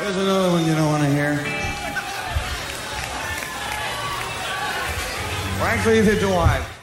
There's another one you don't want to hear. Frankly, neither do I.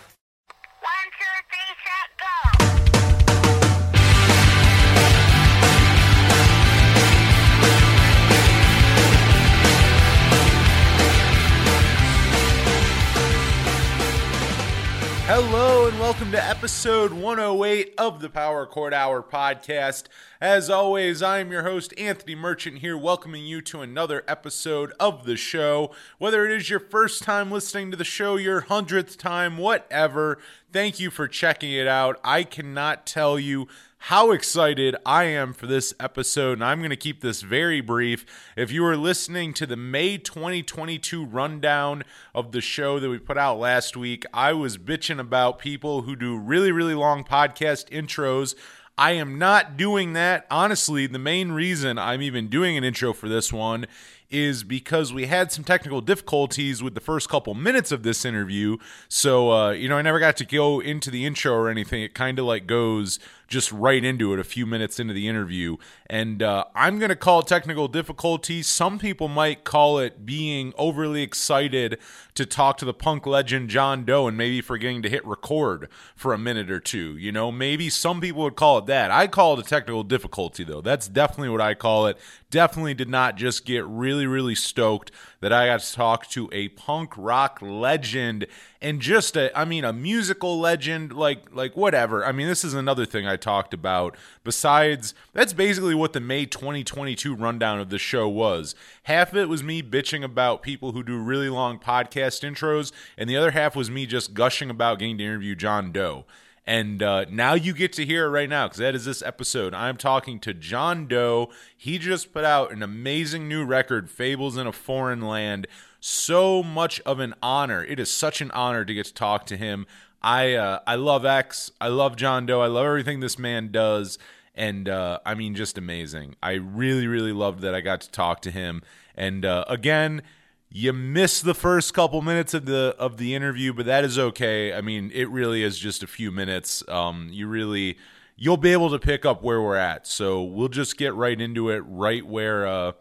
Hello and welcome to episode 108 of the Power Chord Hour podcast. As always, I am your host, Anthony Merchant, here welcoming you to another episode of the show. Whether it is your first time listening to the show, your hundredth time, whatever, thank you for checking it out. I cannot tell you how excited I am for this episode, and I'm going to keep this very brief. If you were listening to the May 2022 rundown of the show that we put out last week, I was bitching about people who do really, really long podcast intros. I am not doing that. Honestly, the main reason I'm even doing an intro for this one is because we had some technical difficulties with the first couple minutes of this interview. So, uh, you know, I never got to go into the intro or anything. It kind of like goes just right into it a few minutes into the interview. And uh, I'm going to call technical difficulties. Some people might call it being overly excited to talk to the punk legend John Doe and maybe forgetting to hit record for a minute or two. You know, maybe some people would call it that. I call it a technical difficulty, though. That's definitely what I call it. Definitely did not just get really, really stoked that I got to talk to a punk rock legend and just a I mean a musical legend like like whatever. I mean this is another thing I talked about besides that's basically what the May 2022 rundown of the show was. Half of it was me bitching about people who do really long podcast intros and the other half was me just gushing about getting to interview John Doe. And uh, now you get to hear it right now because that is this episode. I'm talking to John Doe. He just put out an amazing new record, Fables in a Foreign Land. So much of an honor. It is such an honor to get to talk to him. I uh, I love X. I love John Doe. I love everything this man does. And uh, I mean, just amazing. I really, really loved that I got to talk to him. And uh, again, you miss the first couple minutes of the of the interview, but that is okay. I mean, it really is just a few minutes. Um, you really you'll be able to pick up where we're at. So we'll just get right into it, right where uh,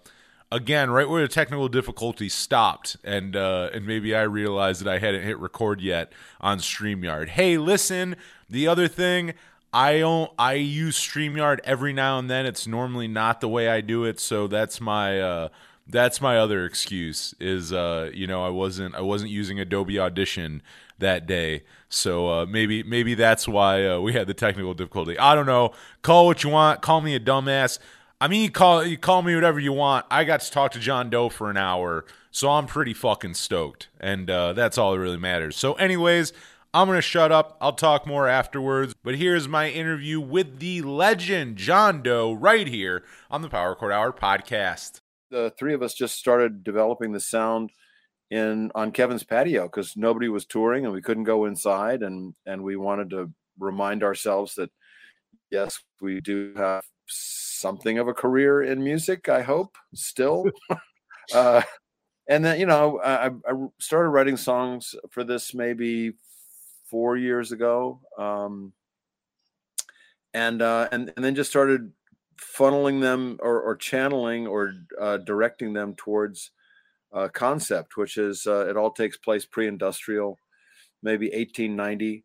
again, right where the technical difficulty stopped, and uh, and maybe I realized that I hadn't hit record yet on Streamyard. Hey, listen, the other thing. I don't. I use Streamyard every now and then. It's normally not the way I do it, so that's my uh, that's my other excuse is uh you know i wasn't i wasn't using adobe audition that day. So uh maybe maybe that's why uh, we had the technical difficulty. I don't know. Call what you want. Call me a dumbass. I mean you call you call me whatever you want. I got to talk to john doe for an hour so i'm pretty fucking stoked. And uh that's all that really matters. So anyways I'm to shut up. I'll talk more afterwards. But here's my interview with the legend, John Doe, right here on the Power Chord Hour podcast the three of us just started developing the sound in on Kevin's patio because nobody was touring and we couldn't go inside and and we wanted to remind ourselves that yes we do have something of a career in music I hope still. Uh, and then you know I, I started writing songs for this maybe four years ago um, and uh, and and then just started funneling them or, or channeling or uh, directing them towards concept, which is uh, it all takes place pre-industrial, maybe 1890.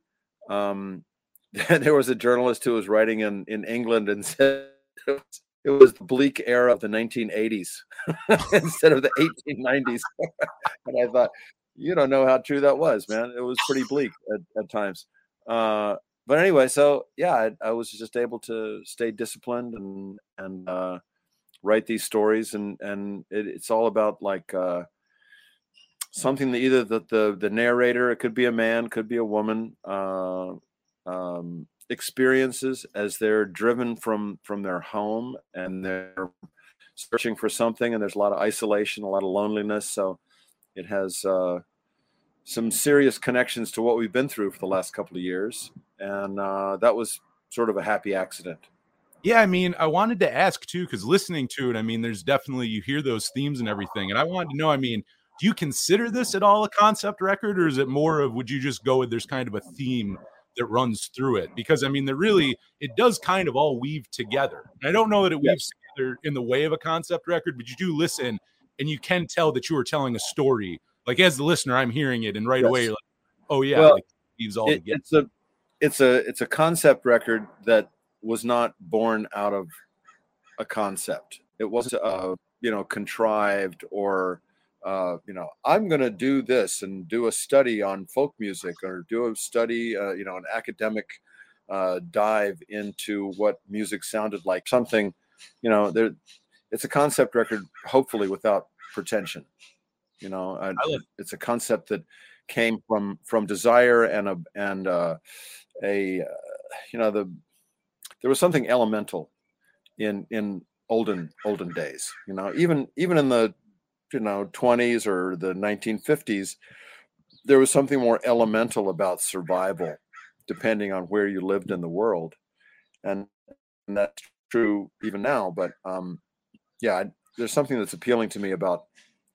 Um, there was a journalist who was writing in in England and said it was, it was the bleak era of the 1980s instead of the 1890s. and I thought, you don't know how true that was, man. It was pretty bleak at, at times. Uh, but anyway, so yeah, I, I, was just able to stay disciplined and and uh, write these stories, and and it, it's all about like uh, something that either the, the the narrator, it could be a man, could be a woman, uh, um, experiences as they're driven from from their home and they're searching for something, and there's a lot of isolation, a lot of loneliness, so it has uh, some serious connections to what we've been through for the last couple of years, and uh, that was sort of a happy accident. Yeah, I mean, I wanted to ask too, because listening to it, I mean, there's definitely you hear those themes and everything, and I wanted to know, I mean, do you consider this at all a concept record, or is it more of would you just go with there's kind of a theme that runs through it? Because I mean, there really it does kind of all weave together. And I don't know that it weaves together in the way of a concept record, but you do listen and you can tell that you are telling a story. Like as the listener, I'm hearing it, and right away Yes. you're like, "Oh yeah, Well, like, these all It- together." it's a it's a it's a concept record that was not born out of a concept. It wasn't uh, you know contrived or uh, you know I'm going to do this and do a study on folk music or do a study uh, you know an academic uh, dive into what music sounded like something you know there it's a concept record hopefully without pretension you know I, I love- it's a concept that came from from desire and a and uh, a uh, you know the there was something elemental in in olden olden days you know even even in the you know 20s or the 1950s there was something more elemental about survival depending on where you lived in the world. And, and that's true even now but um yeah I- there's something that's appealing to me about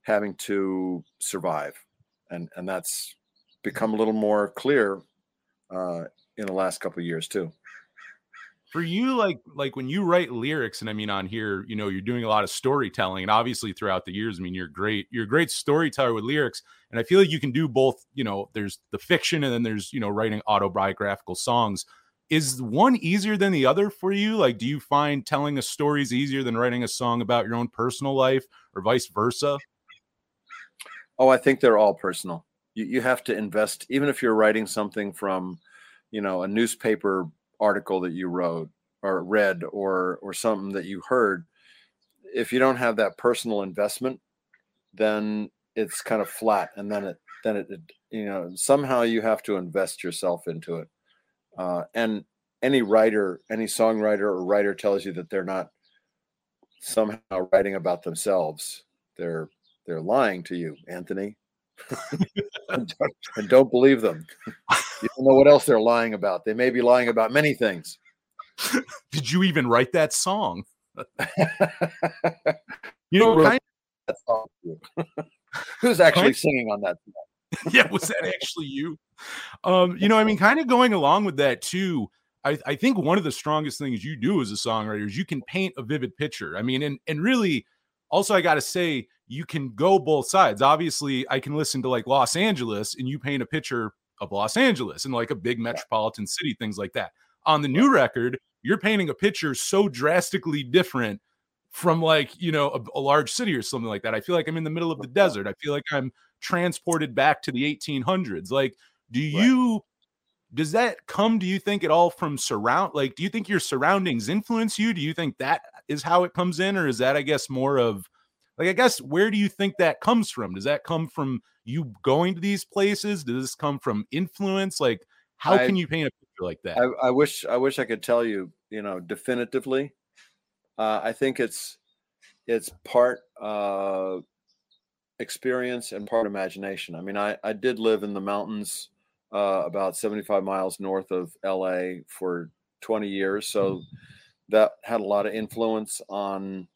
having to survive. And and that's become a little more clear uh in the last couple of years too. For you like like when you write lyrics and i mean on here you know you're doing a lot of storytelling and obviously throughout the years i mean you're great you're a great storyteller with lyrics and i feel like you can do both you know there's the fiction and then there's you know writing autobiographical songs. Is one easier than the other for you? Like do you find telling a story is easier than writing a song about your own personal life or vice versa Oh, I think they're all personal. You you have to invest, even if you're writing something from, you know, a newspaper article that you wrote or read or or something that you heard. If you don't have that personal investment, then it's kind of flat, and then it then it, it you know somehow you have to invest yourself into it. Uh, and any writer, any songwriter or writer tells you that they're not somehow writing about themselves. They're they're lying to you, Anthony. and, don't, and don't believe them. You don't know what else they're lying about. They may be lying about many things. did you even write that song you know kind all. Who's actually singing on that? yeah, was that actually you? Um, you know, I mean, kind of going along with that too. I, I think one of the strongest things you do as a songwriter is you can paint a vivid picture. I mean, and and really, also I got to say, you can go both sides. Obviously, I can listen to like Los Angeles, and you paint a picture of Los Angeles and like a big metropolitan city, things like that. On the new record, you're painting a picture so drastically different from like you know a, a large city or something like that. I feel like I'm in the middle of the desert. I feel like I'm transported back to the 1800s. Like, do you? Does that come? Do you think at all from surround? Like, do you think your surroundings influence you? Do you think that is how it comes in, or is that I guess more of like I guess where do you think that comes from? Does that come from you going to these places? Does this come from influence? Like, how I- can you paint a picture like that? I, I wish I wish I could tell you, you know, definitively. Uh, I think it's it's part uh, experience and part imagination. I mean, I, I did live in the mountains uh, about 75 miles north of LA for 20 years. So that had a lot of influence on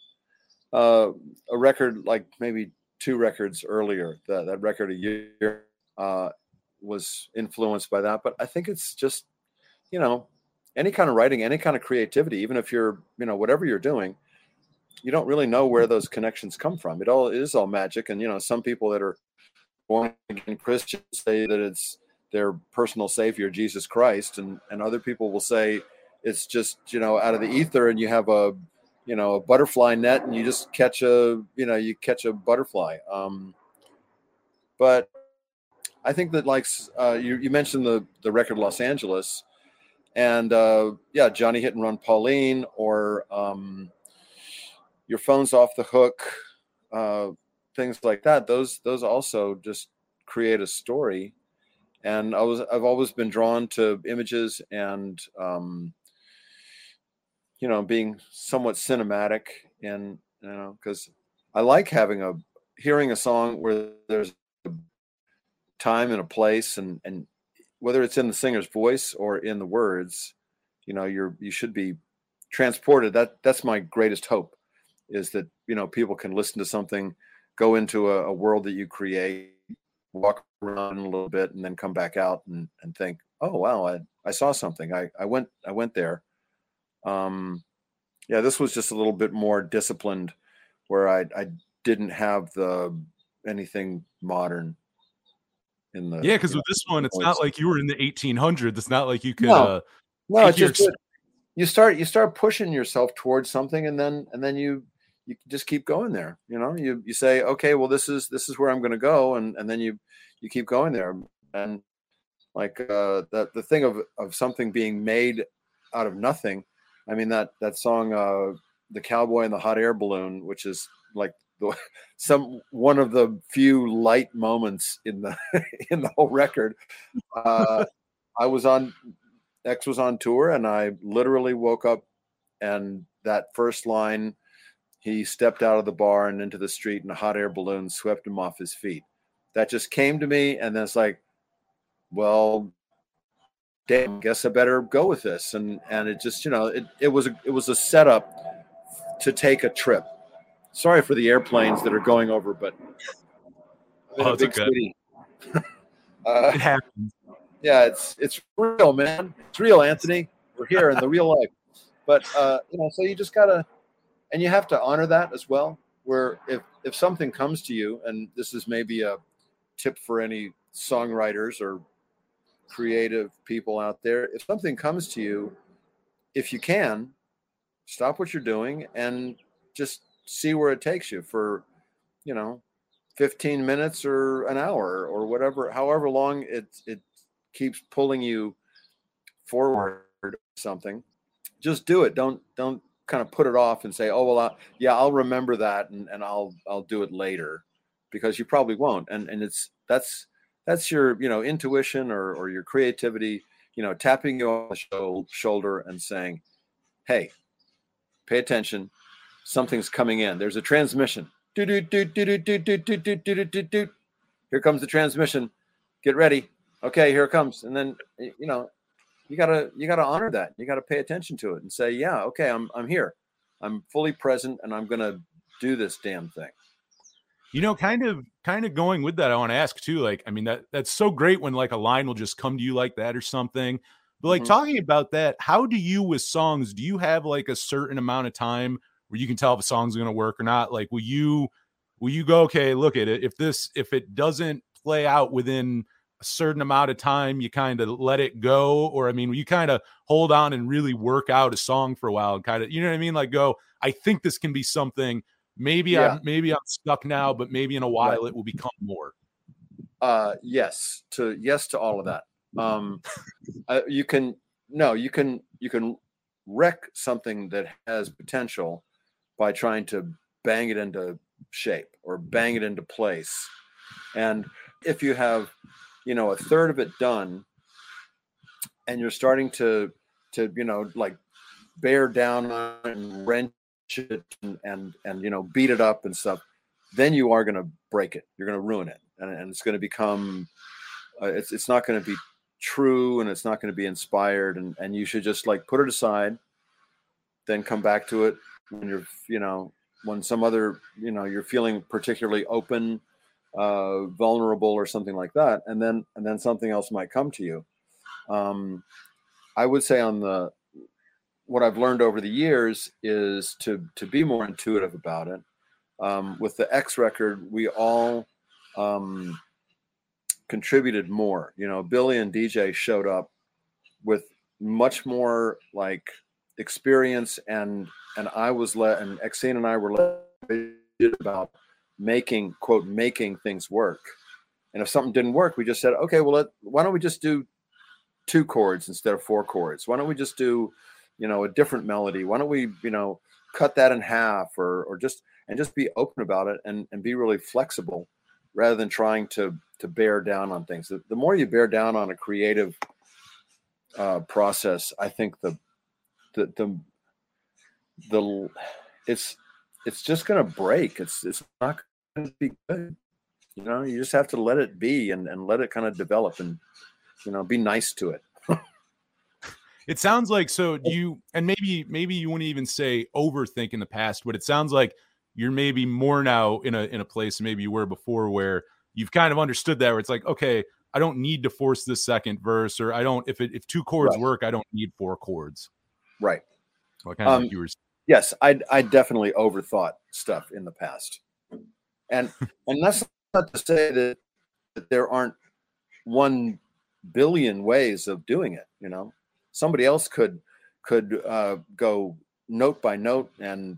uh, a record like maybe two records earlier. That, that record a year uh, was influenced by that. But I think it's just, you know, any kind of writing, any kind of creativity, even if you're, you know, whatever you're doing, you don't really know where those connections come from. It all it is all magic. And you know, some people that are born again Christians say that it's their personal savior, Jesus Christ, and and other people will say it's just you know out of the ether, and you have a you know a butterfly net, and you just catch a you know you catch a butterfly. Um, but I think that like uh, you you mentioned the the record Los Angeles, and uh, yeah, Johnny Hit and Run Pauline or um, your phone's off the hook, uh, things like that. Those those also just create a story. And I was I've always been drawn to images and um, you know being somewhat cinematic and you know because I like having a hearing a song where there's a time and a place and and whether it's in the singer's voice or in the words, you know you're you should be transported. That that's my greatest hope is that you know people can listen to something go into a, a world that you create walk around a little bit and then come back out and, and think oh wow I, I saw something I, I went i went there um yeah, this was just a little bit more disciplined, where I I didn't have the anything modern in the Yeah, because you know, with this one, it's points. not like you were in the 1800s. It's not like you could. No. uh no, your just that you start you start pushing yourself towards something, and then and then you you just keep going there. You know, you you say, okay, well, this is this is where I'm going to go, and and then you you keep going there, and like uh, that the thing of of something being made out of nothing. I mean that that song, uh, the cowboy and the hot air balloon, which is like the some one of the few light moments in the in the whole record. Uh, I was on X was on tour, and I literally woke up, and that first line, he stepped out of the bar and into the street, and a hot air balloon swept him off his feet. That just came to me, and then it's like, well, damn, guess I better go with this. And and it just, you know, it, it was a it was a setup to take a trip. Sorry for the airplanes that are going over, but Oh, a it's big okay. city. uh, it happens. yeah, it's it's real, man. It's real, Anthony. We're here in the real life. But uh, you know, so you just gotta and you have to honor that as well. Where if if something comes to you, and this is maybe a tip for any songwriters or creative people out there, if something comes to you, if you can, stop what you're doing and just see where it takes you for, you know, 15 minutes or an hour or whatever, however long it it keeps pulling you forward or something. Just do it. Don't don't kind of put it off and say, "Oh well, I, yeah, I'll remember that and, and I'll I'll do it later," because you probably won't. And and it's that's that's your you know intuition or or your creativity, you know, tapping you on the shou- shoulder and saying, "Hey, pay attention. Something's coming in. There's a transmission. Do do do do do do do do do do do. Here comes the transmission. Get ready. Okay, here it comes. And then you know, you gotta you gotta honor that. You gotta pay attention to it and say, yeah, okay, I'm I'm here. I'm fully present and I'm gonna do this damn thing. You know, kind of kind of going with that, I want to ask too. Like, I mean, that that's so great when like a line will just come to you like that or something. But like Mhm. talking about that, how do you with songs, do you have like a certain amount of time where you can tell if a song's gonna work or not? Like, will you will you go, okay, look at it. If this if it doesn't play out within a certain amount of time, you kind of let it go, or I mean, you kind of hold on and really work out a song for a while and kind of, you know what I mean? Like, go, I think this can be something. Maybe Yeah. I'm maybe I'm stuck now, but maybe in a while it will become more. Uh, yes to yes to all of that. Um, uh, you can no, you can you can wreck something that has potential by trying to bang it into shape or bang it into place. And if you have, you know, a third of it done, and you're starting to to you know like bear down on it and wrench it and and, and you know beat it up and stuff, then you are going to break it. You're going to ruin it, and, and it's going to become uh, it's it's not going to be true and it's not going to be inspired. And and you should just like put it aside then come back to it when you're you know when some other you know you're feeling particularly open uh vulnerable or something like that. And then and then something else might come to you. Um i would say on the what i've learned over the years is to to be more intuitive about it um with the x record we all um contributed more. You know, Billy and DJ showed up with much more like experience and and I was let and Exene and I were let about making quote making things work. And if something didn't work, we just said, okay, well, let, why don't we just do two chords instead of four chords? Why don't we just do, you know, a different melody? Why don't we, you know, cut that in half or or just and just be open about it and and be really flexible rather than trying to to bear down on things. The, the more you bear down on a creative uh, process, I think the the the the it's it's just going to break. It's it's not going to be good. You know, you just have to let it be and and let it kind of develop and you know be nice to it. It sounds like so do you and maybe maybe you wouldn't even say overthink in the past, but it sounds like you're maybe more now in a in a place maybe you were before where you've kind of understood that where it's like, okay, I don't need to force this second verse, or I don't if it if two chords Right. work, I don't need four chords. Right. Like kind of Um, like you were yes, I I definitely overthought stuff in the past, and and that's not to say that that there aren't one billion ways of doing it. You know, somebody else could could uh, go note by note and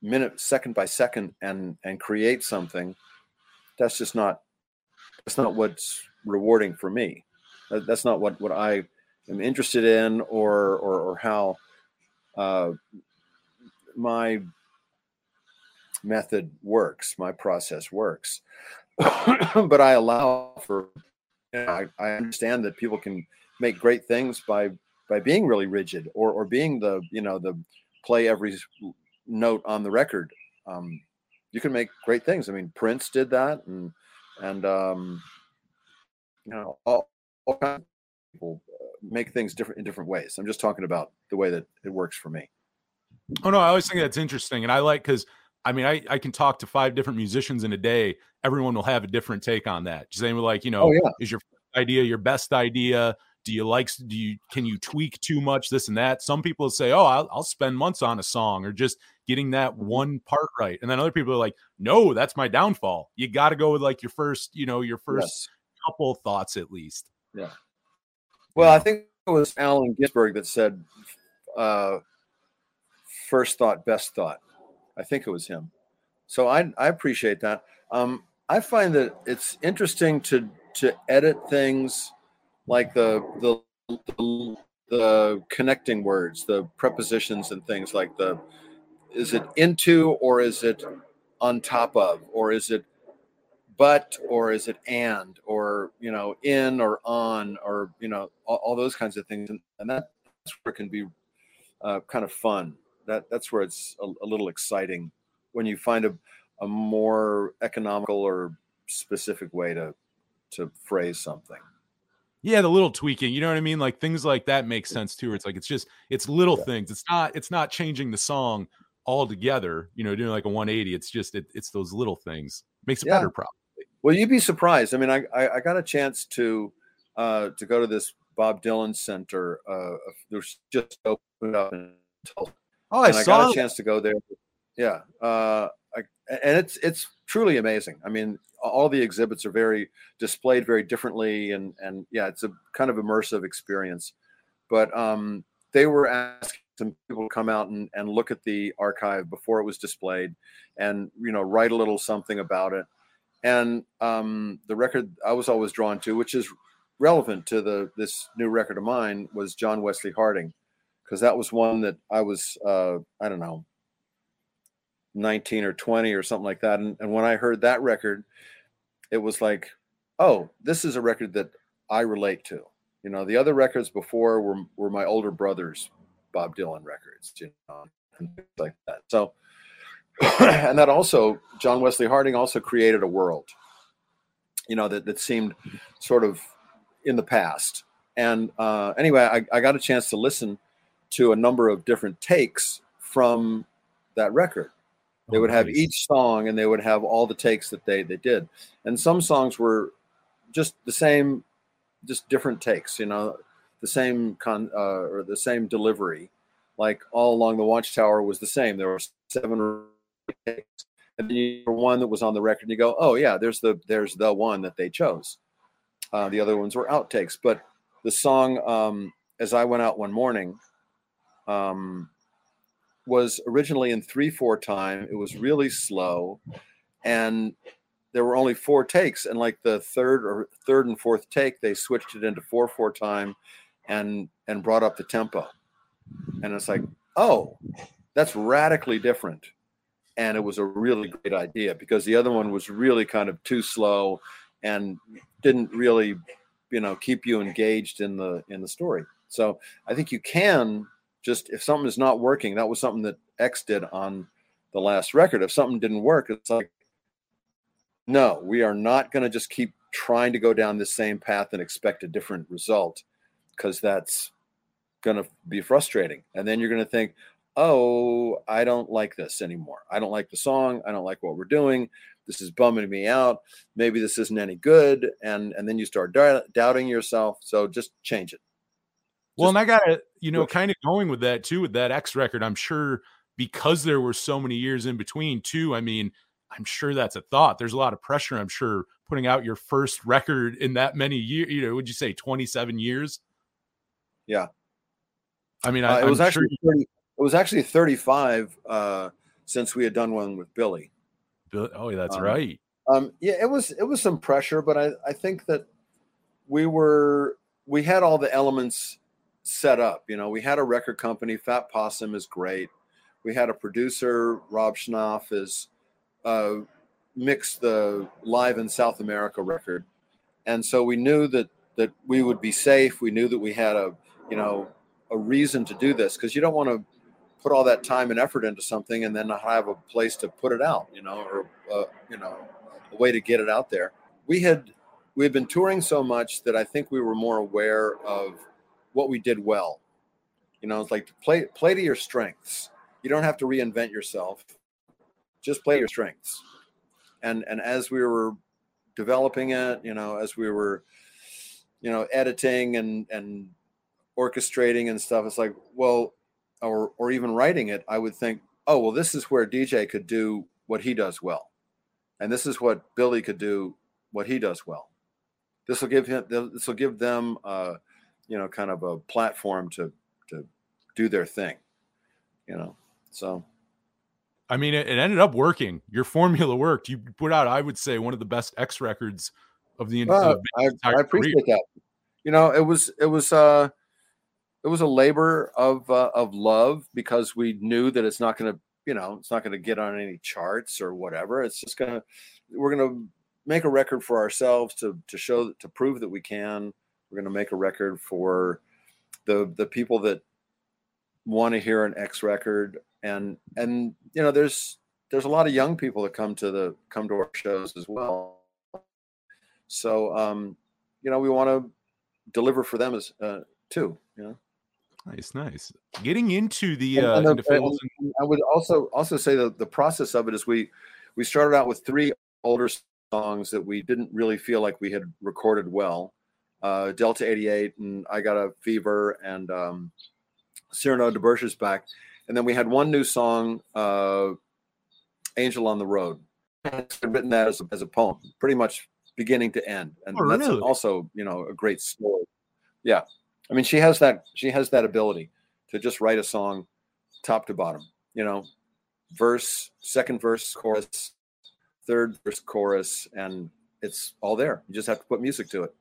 minute second by second and and create something. That's just not that's not what's rewarding for me. That's not what what I am interested in or or, or how uh, my method works, my process works. but I allow for, you know, I, I understand that people can make great things by by being really rigid or or being the you know the play every note on the record. Um, you can make great things. I mean, Prince did that, and and um, you know all, all kinds of people uh, make things different in different ways. I'm just talking about the way that it works for me. Oh no, I always think that's interesting, and I like because I mean I I can talk to five different musicians in a day. Everyone will have a different take on that. Just saying, like you know, Oh, yeah. is your idea your best idea? Do you like? Do you can you tweak too much? This and that. Some people say, oh, I'll, I'll spend months on a song or just getting that Mm-hmm. one part right, and then other people are like, no, that's my downfall. You got to go with like your first, you know, your first Yes. couple thoughts at least. Yeah well, I think it was Allen Ginsberg that said, uh, first thought, best thought. I think it was him. So I, I appreciate that. Um, I find that it's interesting to to edit things like the the the, the connecting words, the prepositions and things like the is it into or is it on top of or is it but or is it and or you know in or on or you know all, all those kinds of things. And, and that's where it can be uh, kind of fun. That that's where it's a, a little exciting when you find a, a more economical or specific way to to phrase something Yeah, the little tweaking, you know what I mean? Like things like that make sense too. It's like it's just it's little Yeah. things. It's not it's not changing the song altogether, you know, doing like a 180. It's just it, it's those little things. Makes it Yeah. better probably. Well, you'd be surprised. I mean, I I, I got a chance to uh, to go to this Bob Dylan Center. Uh, there's just opened up in Tulsa, Oh, I and I got a chance to go there. Yeah, uh, I, and it's it's truly amazing. I mean, all the exhibits are very displayed very differently, and and yeah, it's a kind of immersive experience. But um, they were asking some people to come out and, and look at the archive before it was displayed, and you know, write a little something about it. And um, the record I was always drawn to, which is relevant to the this new record of mine, was John Wesley Harding, because that was one that I was uh, I don't know 19 or 20 or something like that. And, and when I heard that record, it was like, oh, this is a record that I relate to. You know, the other records before were were my older brother's Bob Dylan records, you know, and things like that. So, and that also, John Wesley Harding also created a world, you know, that, that seemed sort of in the past. And uh, anyway, I, I got a chance to listen to a number of different takes from that record they Oh, would have each song and they would have all the takes that they they did. And some songs were just the same just different takes you know the same con uh, or the same delivery. Like all along the watchtower was the same. There were seven takes and then you were one that was on the record and you go oh yeah there's the there's the one that they chose. Uh, the other ones were outtakes. But the song um, as i went out one morning um, was originally in three four time. It was really slow, and there were only four takes. And like the third or third and fourth take, they switched it into four four time, and and brought up the tempo. And it's like, oh, that's radically different. And it was a really great idea because the other one was really kind of too slow and didn't really, you know, keep you engaged in the in the story. So I think you can just if something is not working, that was something that X did on the last record. If something didn't work, it's like, no, we are not going to just keep trying to go down the same path and expect a different result because that's going to be frustrating. And then you're going to think, oh, I don't like this anymore. I don't like the song. I don't like what we're doing. This is bumming me out. Maybe this isn't any good. And and then you start dou- doubting yourself. So just change it. Well, and I got to, you know, kind of going with that too, with that X record. I'm sure because there were so many years in between, too. I mean, I'm sure that's a thought. There's a lot of pressure, I'm sure, putting out your first record in that many years. You know, would you say 27 years? Yeah. I mean, Uh, I, it was I'm actually sure 30, it was actually 35 uh, since we had done one with Billy. you- oh, that's um, right. Um, yeah, it was it was some pressure, but I, I think that we were we had all the elements set up. You know, we had a record company. Fat Possum is great. We had a producer, Rob Schnapf, is uh, mixed the live in South America record, and so we knew that that we would be safe. We knew that we had a you know a reason to do this because you don't want to put all that time and effort into something and then not have a place to put it out. You know, or uh, you know a way to get it out there. We had we had been touring so much that I think we were more aware of what we did well. You know, it's like play play to your strengths. You don't have to reinvent yourself. Just play your strengths. And and as we were developing it, you know, as we were, you know, editing and and orchestrating and stuff, it's like, well, or or even writing it, I would think, oh well, this is where DJ could do what he does well and this is what Billy could do, what he does well. This will give him, this will give them, uh, you know, kind of a platform to to do their thing, you know. So I mean, it, it ended up working. Your formula worked. You put out, I would say, one of the best X records of the, uh, of I, I appreciate that. You know, it was it was uh, it was a labor of uh, of love because we knew that it's not going to, you know, it's not going to get on any charts or whatever. It's just gonna, we're gonna make a record for ourselves to to show to prove that we can. We're gonna make a record for the the people that want to hear an X record, and and you know, there's there's a lot of young people that come to the come to our shows as well. So um, you know, we want to deliver for them as uh, too. You know. Nice, nice. Getting into the uh, and the- into and- and I would also also say that the process of it is we we started out with three older songs that we didn't really feel like we had recorded well. Uh, Delta 88 and I Got a Fever and um, Cyrano de Berger's back. And then we had one new song, uh, Angel on the Road. I'd written that as a, as a poem, pretty much beginning to end. And Oh, that's really? also, you know, a great story. Yeah. I mean, she has that, she has that ability to just write a song top to bottom, you know, verse, second verse, chorus, third verse, chorus, and it's all there. You just have to put music to it.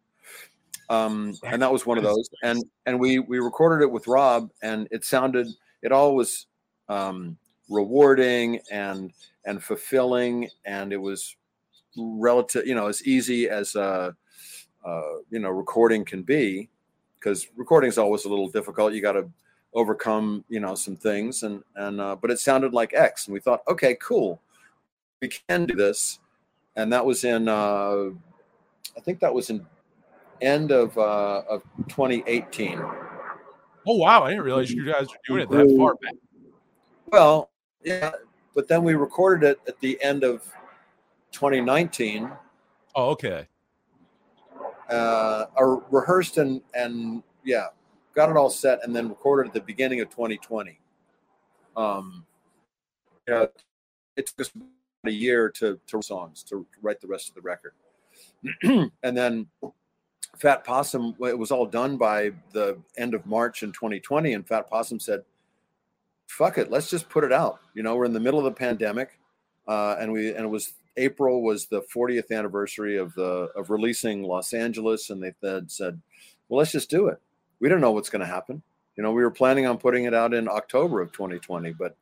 Um, and that was one of those. And and we we recorded it with Rob, and it sounded it all was um, rewarding and and fulfilling, and it was relative, you know, as easy as uh, uh, you know recording can be, because recording is always a little difficult. You got to overcome you know some things and and uh, but it sounded like x and we thought okay cool we can do this and that was in uh i think that was in end of uh of 2018 oh wow, I didn't realize you guys were doing it that far back. well yeah but then we recorded it at the end of 2019 Oh, okay. uh or rehearsed and and yeah got it all set and then recorded at the beginning of 2020 um yeah it took us a year to to songs to write the rest of the record. And then fat possum it was all done by the end of march in 2020 and fat possum said fuck it let's just put it out. You know we're in the middle of the pandemic uh, and we and it was april was the 40th anniversary of the of releasing los angeles and they said said well let's just do it. We don't know what's going to happen. You know we were planning on putting it out in october of 2020 but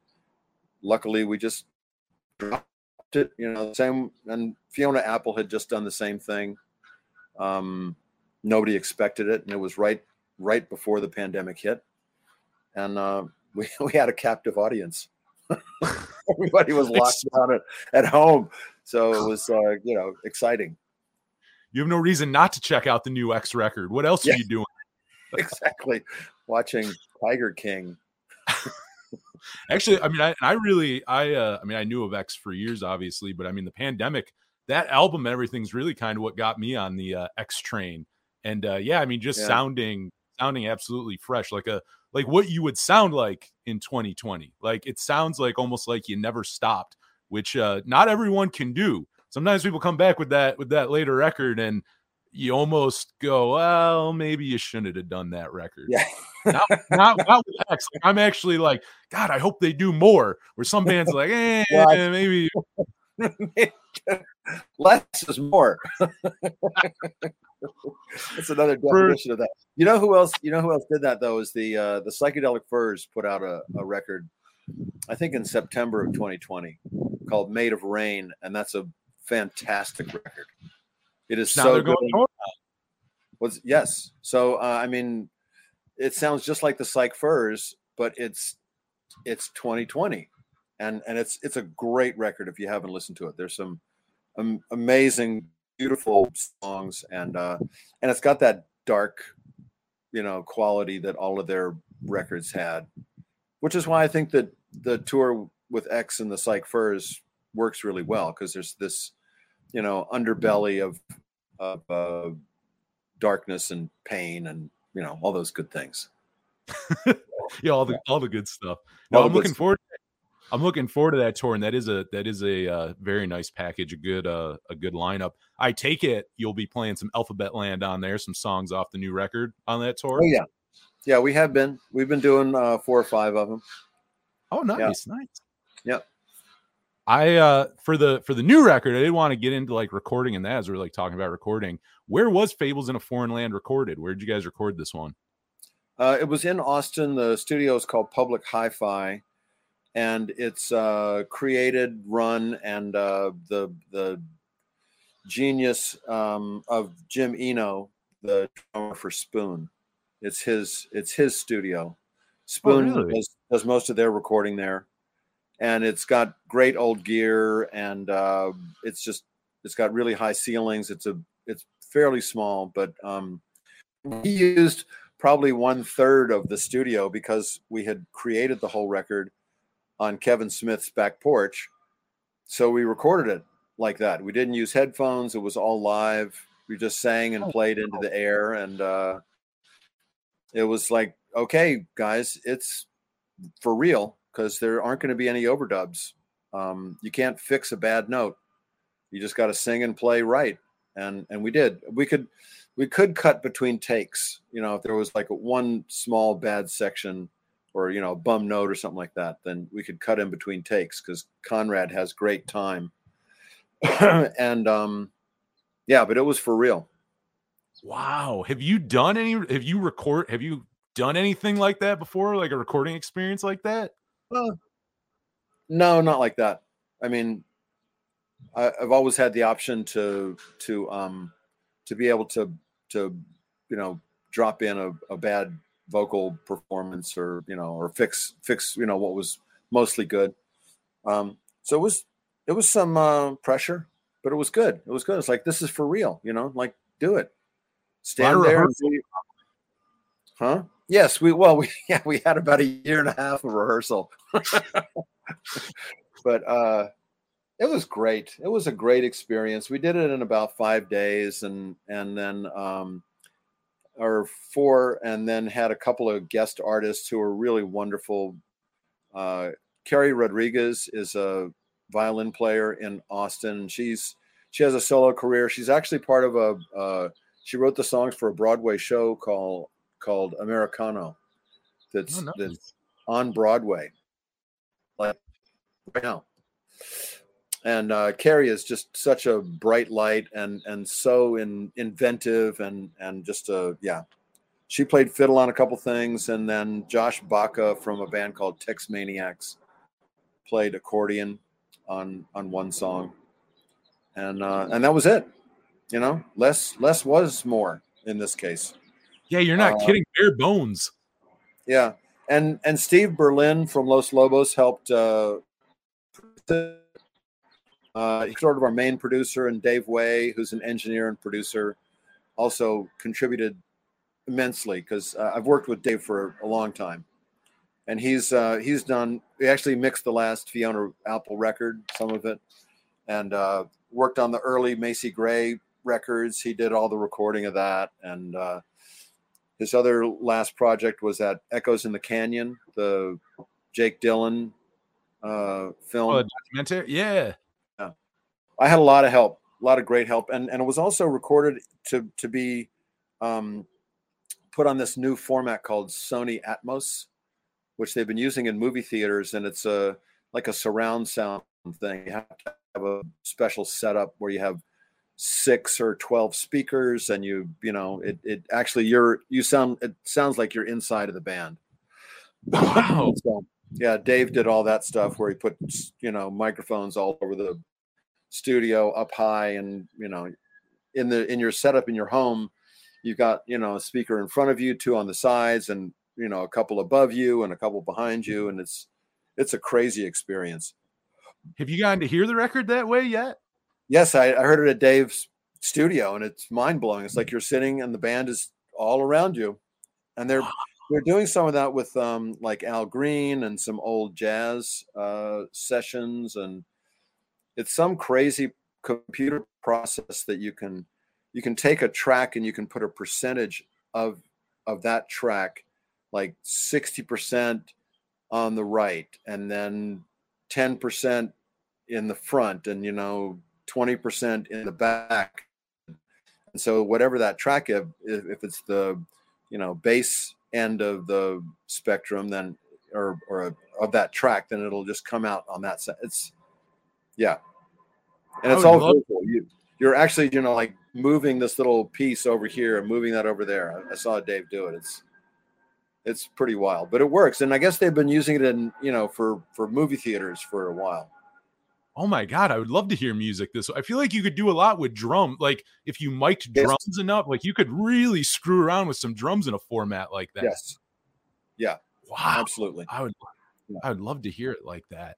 luckily we just dropped it you know same and fiona apple had just done the same thing. Um, nobody expected it and it was right right before the pandemic hit and uh, we, we had a captive audience everybody was locked down at, at home so it was uh, you know exciting You have no reason not to check out the new X record. What else Yeah. are you doing? exactly watching tiger king Actually, I mean, I, I really, I, uh, I mean, I knew of X for years, obviously, but I mean, the pandemic, that album, everything's really kind of what got me on the uh, X train. And uh, yeah, I mean, just Yeah. sounding, sounding absolutely fresh, like a, like what you would sound like in 2020. Like it sounds like almost like you never stopped, which uh not everyone can do. Sometimes people come back with that with that later record and you almost go, well, maybe you shouldn't have done that record. Yeah. not, not, not with X. Like, I'm actually like, God, I hope they do more. Where some bands are like, eh, maybe Less is more. That's another definition of that. You know who else? You know who else did that though? Is the uh, the psychedelic furs put out a, a record, I think in September of 2020, called "Made of Rain," and that's a fantastic record. It is now so good. going. "Oh, Was yes. So uh, I mean, it sounds just like the Psych Furs, but it's it's 2020, and and it's it's a great record if you haven't listened to it. There's some um, amazing, beautiful songs, and uh, and it's got that dark, you know, quality that all of their records had, which is why I think that the tour with X and the Psych Furs works really well because there's this, you know, underbelly of of uh, darkness and pain and you know all those good things. yeah, all the all the good stuff. No, I'm looking stuff. forward. I'm looking forward to that tour, and that is a that is a uh, very nice package, a good uh, a good lineup. I take it you'll be playing some Alphabetland on there, some songs off the new record on that tour. Oh yeah, yeah, we have been. We've been doing uh, four or five of them. Oh, nice, nice. Yep. I uh for the for the new record, I didn't want to get into like recording and that as we're like talking about recording. Where was Fables in a Foreign Land recorded? Where did you guys record this one? Uh, it was in Austin. The studio is called Public Hi-Fi, and it's uh, created, run, and uh, the the genius um, of Jim Eno, the drummer for Spoon. It's his it's his studio. Spoon really? does, does most of their recording there, and it's got great old gear, and uh, it's just it's got really high ceilings. It's a it's fairly small, but um, he used probably one third of the studio because we had created the whole record on Kevin Smith's back porch. So we recorded it like that. We didn't use headphones. It was all live. We just sang and played into the air. And uh, it was like, okay, guys, it's for real because there aren't going to be any overdubs. Um, you can't fix a bad note. You just got to sing and play right. And, and we did. We could, we could cut between takes you know if there was like one small bad section or you know a bum note or something like that then we could cut in between takes because conrad has great time and um yeah but it was for real Wow. Have you done any have you record have you done anything like that before? Like a recording experience like that? no not like that i mean I, i've always had the option to to um to be able to to you know drop in a, a bad vocal performance or you know or fix fix you know what was mostly good. Um so it was it was some uh pressure but it was good. It was good. It's like this is for real you know like do it. Stand there. do- huh? Yes we well we yeah we had about a year and a half of rehearsal. But uh it was great. It was a great experience. We did it in about five days and and then um or four and then had a couple of guest artists who were really wonderful. Uh carrie rodriguez is a violin player in austin. She's she has a solo career. She's actually part of a uh she wrote the songs for a broadway show called called americano that's Oh, nice. that's on broadway. Like right now and uh, Carrie is just such a bright light and and so in, inventive and and just a yeah. She played fiddle on a couple things, and then Josh Baca from a band called Texmaniacs played accordion on on one song, and uh, and that was it. You know, less less was more in this case. Yeah, you're not Uh, kidding. Bare bones. Yeah, and and Steve Berlin from Los Lobos helped. Uh, uh, he's sort of our main producer, and Dave Way, who's an engineer and producer, also contributed immensely because uh, I've worked with Dave for a long time, and he's uh, he's done. He actually mixed the last Fiona Apple record, some of it, and uh, worked on the early Macy Gray records. He did all the recording of that, and uh, his other last project was that Echoes in the Canyon, the Jake Dylan uh, film. Oh, documentary? Yeah. I had a lot of help, a lot of great help, and and it was also recorded to to be um, put on this new format called Sony Atmos, which they've been using in movie theaters, and it's a like a surround sound thing. You have to have a special setup where you have six or twelve speakers, and you you know it it actually you're you sound it sounds like you're inside of the band. Wow. So, yeah, Dave did all that stuff where he put you know microphones all over the studio up high and you know in the in your setup in your home you've got you know a speaker in front of you two on the sides and you know a couple above you and a couple behind you and it's it's a crazy experience Have you gotten to hear the record that way yet? yes i, I heard it at dave's studio and it's mind-blowing it's like you're sitting and the band is all around you and they're they're doing some of that with um like al green and some old jazz uh sessions and it's some crazy computer process that you can you can take a track and you can put a percentage of of that track like 60% on the right and then 10% in the front and you know 20% in the back. And so whatever that track if, if it's the you know bass end of the spectrum then or or of that track then it'll just come out on that side. It's yeah and it's all love-. You, you're actually you know like moving this little piece over here and moving that over there I, I saw dave do it it's it's pretty wild but it works and i guess they've been using it in you know for for movie theaters for a while Oh my god, I would love to hear music this way. I feel like you could do a lot with drum. Like if you mic'd Yes. drums enough, like you could really screw around with some drums in a format like that. yes Yeah. Wow. absolutely I would I would love to hear it like that.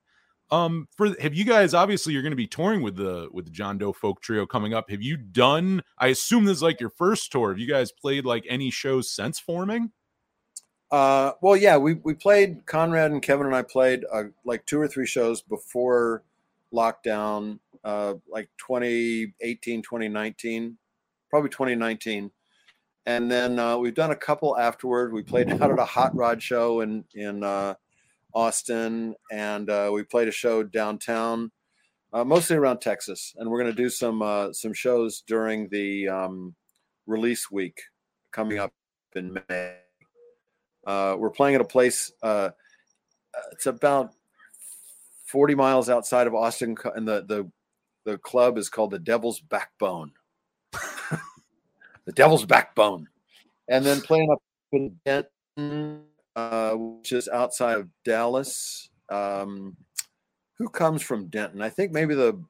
Um for have you guys obviously you're going to be touring with the with the John Doe folk trio coming up. Have you done I assume this is like your first tour. Have you guys played like any shows since forming? Uh, well, yeah, we we played Conrad and Kevin and I played uh, like two or three shows before lockdown, uh, like 2018, 2019, probably 2019, and then uh, we've done a couple afterward. We played out at a hot rod show in in uh, Austin, and uh, we played a show downtown, uh, mostly around Texas. And we're going to do some uh, some shows during the um, release week coming up in May. Uh, we're playing at a place. Uh, it's about 40 miles outside of Austin, and the the the club is called the Devil's Backbone. the Devil's Backbone, and then playing up in Denton, uh, which is outside of Dallas. Um, who comes from Denton? I think maybe the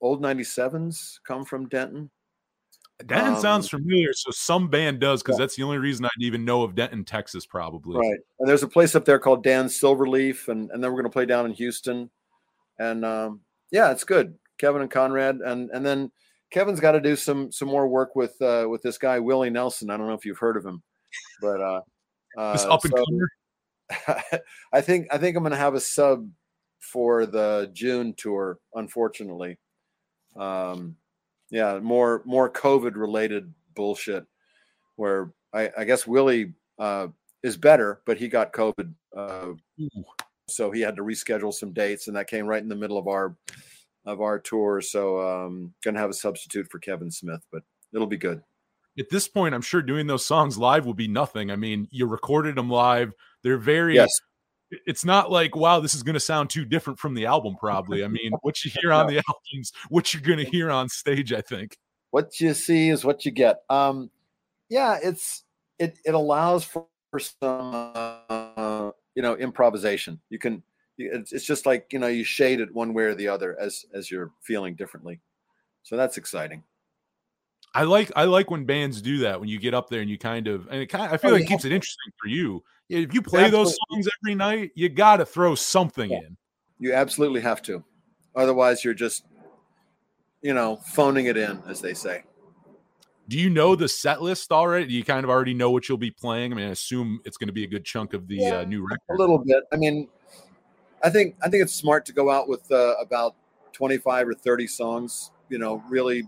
old 97s come from Denton. Denton Um, sounds familiar, so some band does because yeah. that's the only reason I'd even know of Denton, Texas, probably. Right. And there's a place up there called Dan Silverleaf, and, and then we're going to play down in Houston. And um, yeah, it's good. Kevin and Conrad, and and then Kevin's got to do some some more work with uh, with this guy Willie Nelson. I don't know if you've heard of him, but uh, This uh, up and so- I think I think I'm going to have a sub for the June tour. Unfortunately, um, yeah, more more COVID related bullshit. Where I, I guess Willie uh, is better, but he got COVID, uh, so he had to reschedule some dates, and that came right in the middle of our of our tour. So um, gonna have a substitute for Kevin Smith, but it'll be good. At this point, I'm sure doing those songs live will be nothing. I mean, you recorded them live. They're very Yes, it's not like wow this is going to sound too different from the album probably i mean what you hear on the albums what you're going to hear on stage i think what you see is what you get. Um, yeah, it's it it allows for, for some uh, you know improvisation. You can it's, it's just like you know you shade it one way or the other as as you're feeling differently. So that's exciting. I like i like when bands do that when you get up there and you kind of and it kind of, i feel Oh, like you it keeps it interesting for you if you play those songs every night you got to throw something Yeah. in You absolutely have to, otherwise you're just you know phoning it in, as they say. do you know the set list already do you kind of already know what you'll be playing i mean i assume it's going to be a good chunk of the Yeah, uh, new record. A little bit. I mean, I think I think it's smart to go out with uh, about 25 or 30 songs. You know, really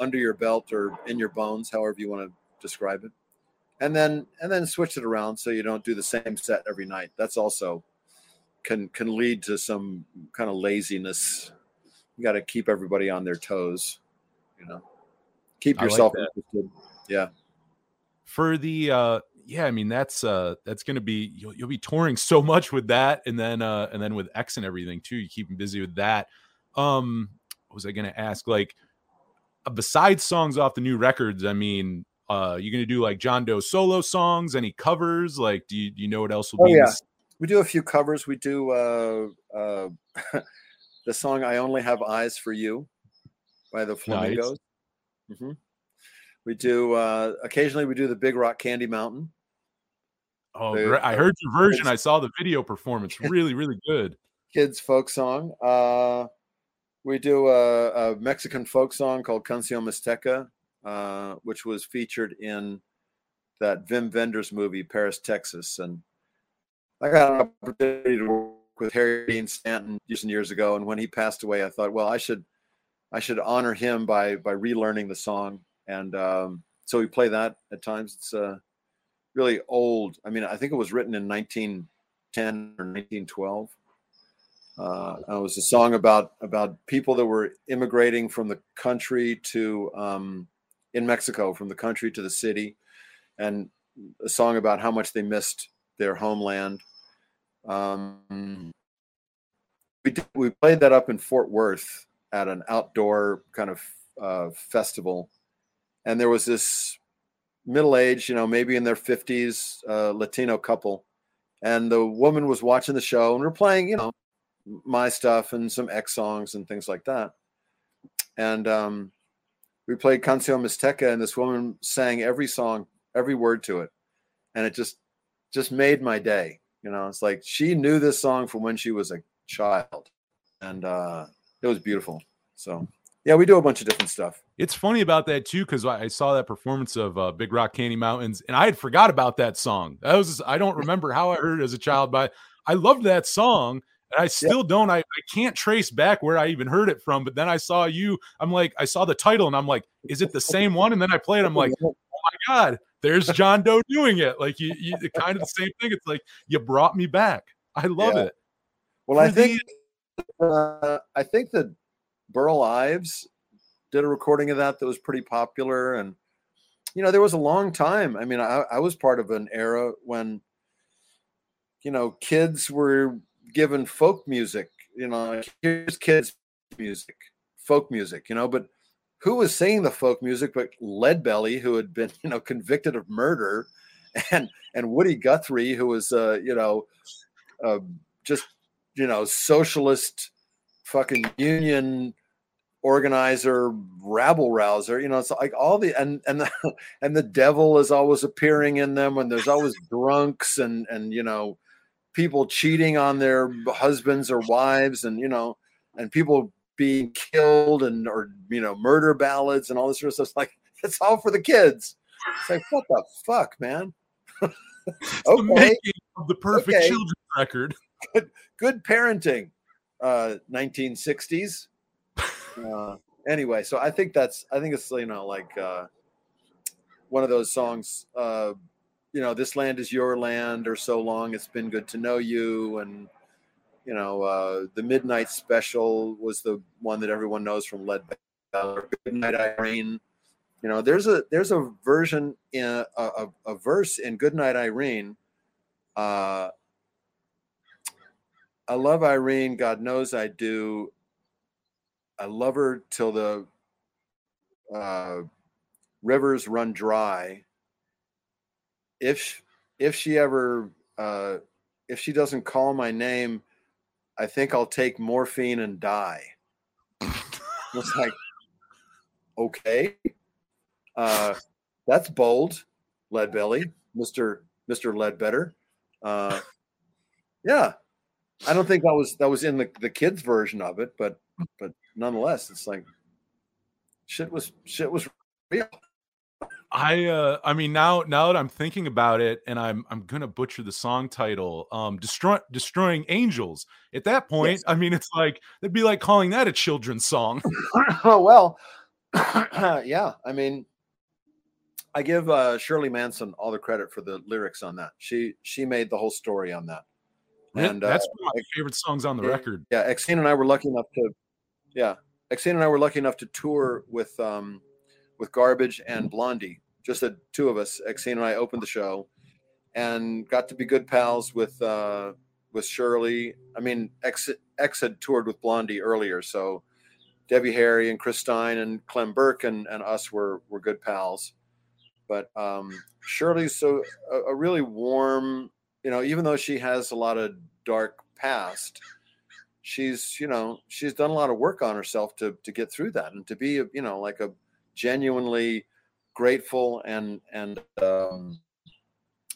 under your belt or in your bones, however you want to describe it. and then and then switch it around so you don't do the same set every night. That's also can can lead to some kind of laziness. You got to keep everybody on their toes, you know. Keep I like yourself interested. Yeah. for the uh yeah i mean that's uh that's gonna be you'll, you'll be touring so much with that and then uh and then with x and everything too you keep them busy with that um what was i gonna ask like besides songs off the new records i mean uh you gonna do like john doe solo songs any covers like do you, do you know what else will Oh, be yeah. this- We do a few covers. We do uh uh the song I Only Have Eyes for You by the Flamingos. Mhm. We do uh occasionally we do the Big Rock Candy Mountain. oh the- i heard your version it's- i saw the video performance really really good kids folk song. Uh, we do a, a Mexican folk song called Canción Mixteca, uh, which was featured in that Wim Wenders movie, Paris, Texas. And I got an opportunity to work with Harry Dean Stanton years and years ago. And when he passed away, I thought, well, I should, I should honor him by by relearning the song. And um, so we play that at times. It's uh, really old. I mean, I think it was written in 1910 or 1912. Uh, it was a song about about people that were immigrating from the country to um, in Mexico, from the country to the city, and a song about how much they missed their homeland. Um, we did, we played that up in Fort Worth at an outdoor kind of uh, festival, and there was this middle aged, you know, maybe in their fifties, uh, Latino couple, and the woman was watching the show, and we're playing, you know, my stuff and some X songs and things like that. And um, we played Canción Mixteca, and this woman sang every song, every word to it, and it just just made my day. You know, it's like she knew this song from when she was a child, and uh, it was beautiful. So yeah, we do a bunch of different stuff. It's funny about that too, because I saw that performance of uh, Big Rock Candy Mountains, and I had forgot about that song. That was I don't remember how I heard it as a child, but I loved that song, and I still don't. I, I can't trace back where I even heard it from. But then I saw you. I'm like, I saw the title, and I'm like, is it the same one? And then I played. I'm like, oh my god, there's John Doe doing it. Like you, you kind of the same thing. It's like you brought me back. I love Yeah. it. Well, I For the- think uh, I think that Burl Ives did a recording of that that was pretty popular, and you know there was a long time. I mean, I, I was part of an era when you know kids were given folk music. You know, here's kids music, folk music. You know, but who was singing the folk music but Leadbelly, who had been you know convicted of murder, and and Woody Guthrie, who was uh, you know uh, just you know socialist fucking union organizer rabble rouser you know it's like all the and and the, and the devil is always appearing in them and there's always drunks and and you know people cheating on their husbands or wives and you know and people being killed and or you know murder ballads and all this sort of stuff. It's like it's all for the kids. It's like what the fuck man? The okay. making of the perfect Okay. children's record. good parenting uh 1960s uh anyway so i think that's i think it's you know like uh one of those songs uh you know this land is your land or so long it's been good to know you and you know uh the midnight special was the one that everyone knows from Zeppelin, good night irene you know there's a there's a version in a, a, a verse in good night irene uh I love Irene. God knows I do. I love her till the uh, rivers run dry. If if she ever uh, if she doesn't call my name, I think I'll take morphine and die. it's like, okay, uh, that's bold, Leadbelly, Mister Mister Ledbetter. Uh, yeah, I don't think that was that was in the the kids version of it, but but nonetheless, it's like shit was shit was real. I uh I mean now now that I'm thinking about it and I'm I'm gonna butcher the song title um destroy destroying angels at that point Yes. I mean it's like it'd be like calling that a children's song oh well, yeah. I mean, I give uh, Shirley Manson all the credit for the lyrics on that. She she made the whole story on that. And, that's uh, one of my favorite songs on the yeah. record. Yeah, Exene and I were lucky enough to, yeah, Exene and I were lucky enough to tour with um, with Garbage and Blondie. Just the two of us. Exene and I opened the show, and got to be good pals with uh, with Shirley. I mean, X X had toured with Blondie earlier, so Debbie Harry and Chris Stein and Clem Burke and, and us were were good pals. But um, Shirley's so a, a really warm, you know, even though she has a lot of dark past, she's you know she's done a lot of work on herself to to get through that and to be you know like a genuinely grateful and and um,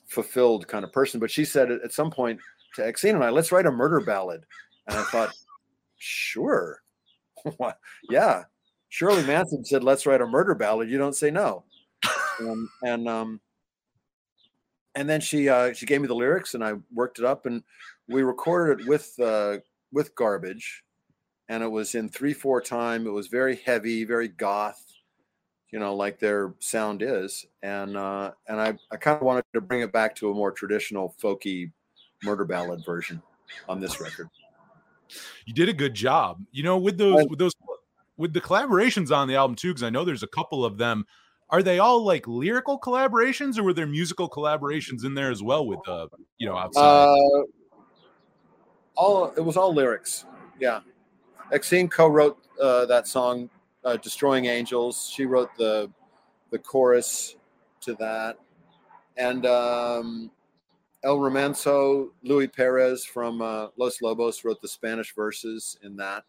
fulfilled kind of person. But she said at some point to Exene and I, let's write a murder ballad. And I thought, sure. Yeah. Shirley Manson said, let's write a murder ballad. You don't say no. Um, and um, and then she uh, she gave me the lyrics and I worked it up and we recorded it with uh, with garbage and it was in three four time. It was very heavy, very goth, you know, like their sound is. And uh, and I, I kind of wanted to bring it back to a more traditional folky murder ballad version on this record. You did a good job. You know, with those with those with the collaborations on the album too, because I know there's a couple of them. Are they all like lyrical collaborations, or were there musical collaborations in there as well with uh, you know, outside? Uh, all it was all lyrics. Yeah, Exene co-wrote uh, that song, uh, "Destroying Angels." She wrote the the chorus to that, and um, El Romanzo, Louie Perez from uh, Los Lobos wrote the Spanish verses in that,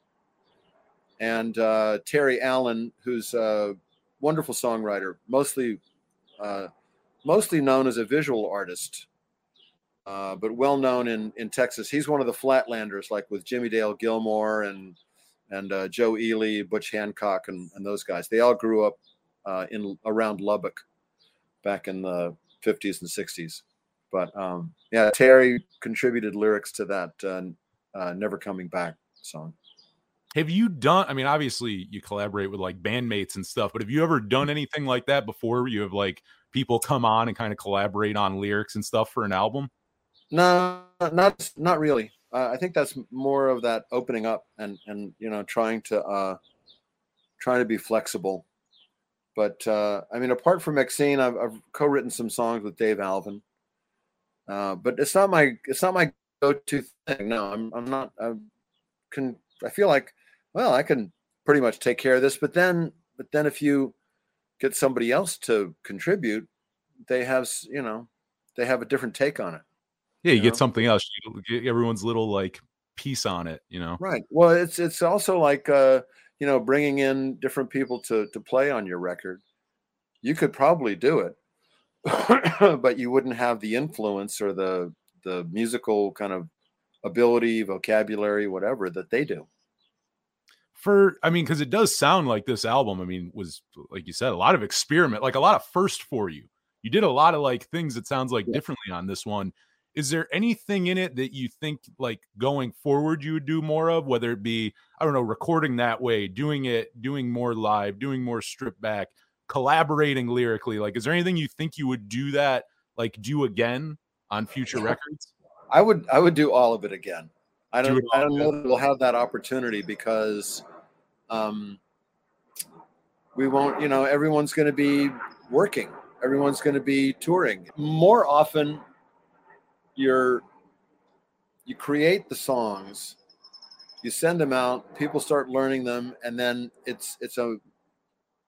and uh, Terry Allen, who's a wonderful songwriter, mostly uh, mostly known as a visual artist uh, but well known in in Texas. He's one of the Flatlanders, like with Jimmie Dale Gilmore and and uh, Joe Ely, Butch Hancock, and, and those guys. They all grew up uh, in around Lubbock back in the 50s and 60s. But um, yeah, Terry contributed lyrics to that uh, uh, "Never Coming Back" song. have you done? I mean, obviously you collaborate with like bandmates and stuff, but have you ever done anything like that before? Where you have like people come on and kind of collaborate on lyrics and stuff for an album? No, not not really. Uh, I think that's more of that opening up and and you know trying to uh, trying to be flexible. But uh, I mean, apart from Exene, I've, I've co-written some songs with Dave Alvin. Uh, but it's not my it's not my go-to thing. No, I'm I'm not. I can I feel like well I can pretty much take care of this. But then but then if you get somebody else to contribute, they have you know they have a different take on it. Yeah, you You get know? something else. You get everyone's little like piece on it. You know. Right. Well, it's it's also like uh, you know bringing in different people to to play on your record. You could probably do it, but you wouldn't have the influence or the the musical kind of ability, vocabulary, whatever that they do. for i mean because it does sound like this album i mean was like you said a lot of experiment like a lot of first for you you did a lot of like things that sounds like Yeah. differently on this one is there anything in it that you think like going forward you would do more of whether it be i don't know recording that way doing it doing more live doing more stripped back collaborating lyrically like is there anything you think you would do that like do again on future records I would I would do all of it again. I Do don't it I don't know that we'll have that opportunity because um we won't, you know, everyone's going to be working. Everyone's going to be touring. More often you're you create the songs, you send them out, people start learning them and then it's it's a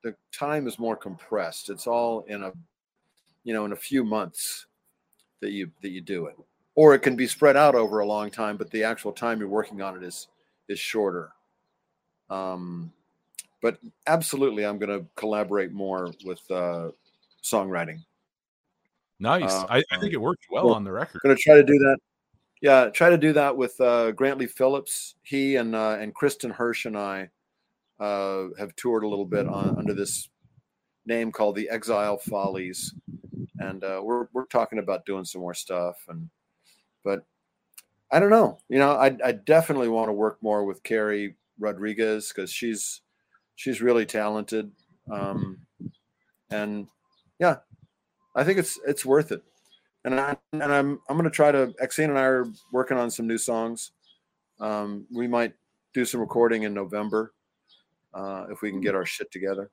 the time is more compressed. It's all in a you know, in a few months that you that you do it. Or it can be spread out over a long time but the actual time you're working on it is is shorter. Um but absolutely i'm going to collaborate more with uh songwriting nice. Uh, I, I think it worked well well, on the record. going to try to do that. Yeah try to do that with uh Grant-Lee Phillips. He and uh and Kristin Hersh and i uh have toured a little bit on under this name called the exile follies. And uh we're we're talking about doing some more stuff and but I don't know. You know, I I definitely want to work more with Carrie Rodriguez because she's she's really talented, um, and yeah, I think it's it's worth it. And I and I'm I'm gonna try to. Exene and I are working on some new songs. Um, we might do some recording in November uh, if we can get our shit together.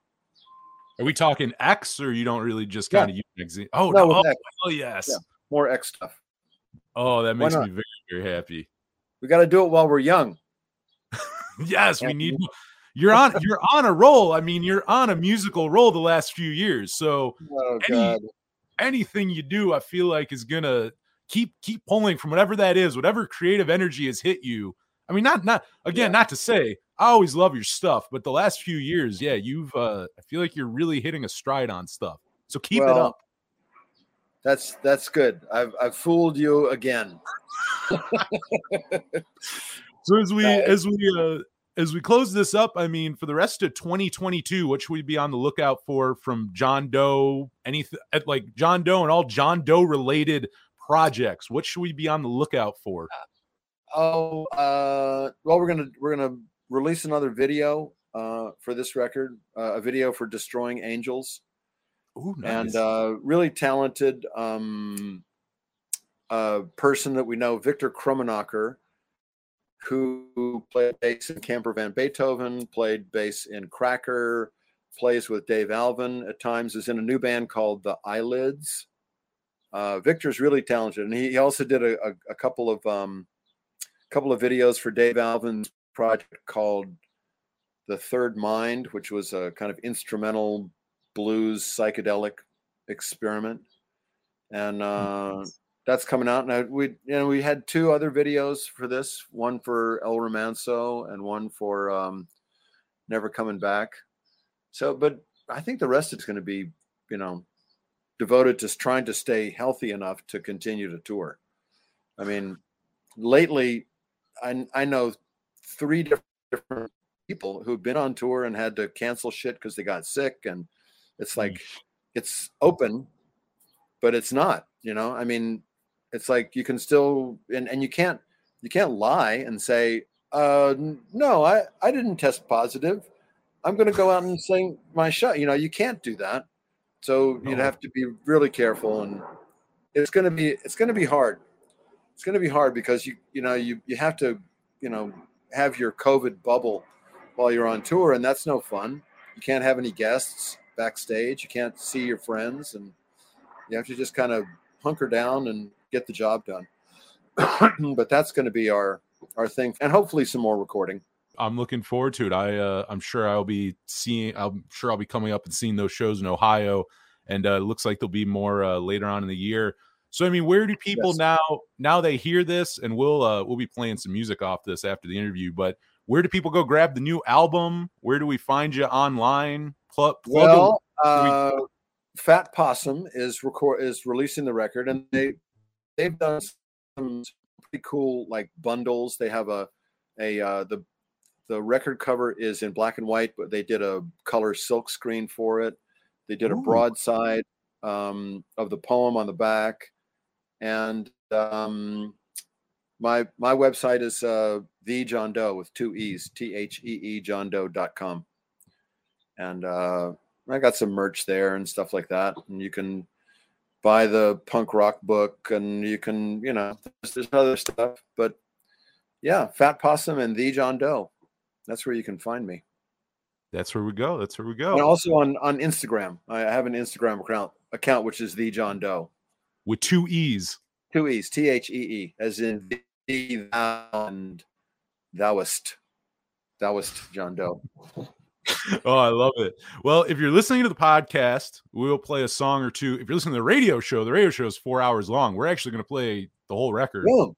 Are we talking X or you don't really just Yeah. kind of use X? Oh, No, no. Oh, oh, yes. Yeah. More X stuff. Oh, that makes me very, very happy. We got to do it while we're young. Yes, we need you're on you're on a roll. I mean, you're on a musical roll the last few years. So Oh Any-. Anything you do, I feel like is gonna keep keep pulling from whatever that is, whatever creative energy has hit you. I mean, not not again, not to say I always love your stuff, but the last few years, yeah, you've uh I feel like you're really hitting a stride on stuff. So keep it up. That's that's good. I've I've fooled you again. So as we as we uh as we close this up, I mean, for the rest of 2022, what should we be on the lookout for from John Doe? Anything like John Doe and all John Doe related projects? What should we be on the lookout for? Oh, uh, well, we're gonna we're gonna release another video uh, for this record, uh, a video for "Destroying Angels," Ooh, and uh, really talented um, uh, person that we know, Victor Krummenacher, who played bass in Camper Van Beethoven, played bass in Cracker, plays with Dave Alvin at times, is in a new band called the Eyelids. Uh, Victor's really talented, and he, he also did a, a, a couple of um, couple of videos for Dave Alvin's project called The Third Mind, which was a kind of instrumental blues psychedelic experiment. And uh, that's coming out. And I, we, you know, we had two other videos for this, one for El Romanzo and one for um, Never Coming Back. So, but I think the rest is going to be, you know, devoted to trying to stay healthy enough to continue to tour. I mean, lately, I, I know three different, different people who've been on tour and had to cancel shit because they got sick. And it's like, it's open, but it's not, you know, I mean, it's like you can still, and, and you can't, you can't lie and say, uh, no, I, I didn't test positive. I'm going to go out and sing my show. You know, you can't do that. So you'd have to be really careful and it's going to be, it's going to be hard. It's going to be hard because you, you know, you, you have to, you know, have your COVID bubble while you're on tour and that's no fun. You can't have any guests backstage. You can't see your friends and you have to just kind of hunker down and get the job done. but that's going to be our, our thing and hopefully some more recording. I'm looking forward to it. I uh, I'm sure I'll be seeing. I'm sure I'll be coming up and seeing those shows in Ohio, and uh, it looks like there'll be more uh, later on in the year. So I mean, where do people Yes. now now they hear this, and we'll uh, we'll be playing some music off this after the interview. But where do people go grab the new album? Where do we find you online? Plug, plug Well, uh, Fat Possum is record is releasing the record, and they they've done some pretty cool like bundles. They have a a uh, the the record cover is in black and white, but they did a color silk screen for it. They did a broadside um, of the poem on the back, and um, my my website is uh, the John Doe with two e's t h e e John Doe dot com, and uh, I got some merch there and stuff like that, and you can buy the punk rock book, and you can you know there's, there's other stuff, but yeah, Fat Possum and the John Doe, that's where you can find me, That's where we go. That's where we go. and also on on Instagram. I have an Instagram account account which is the John Doe. With two e's. Two E's, T H E E, as in the thou and thouest, thouest John Doe. oh, I love it. Well, if you're listening to the podcast, we'll play a song or two. If you're listening to the radio show, the radio show is four hours long. We're actually going to play the whole record. Boom.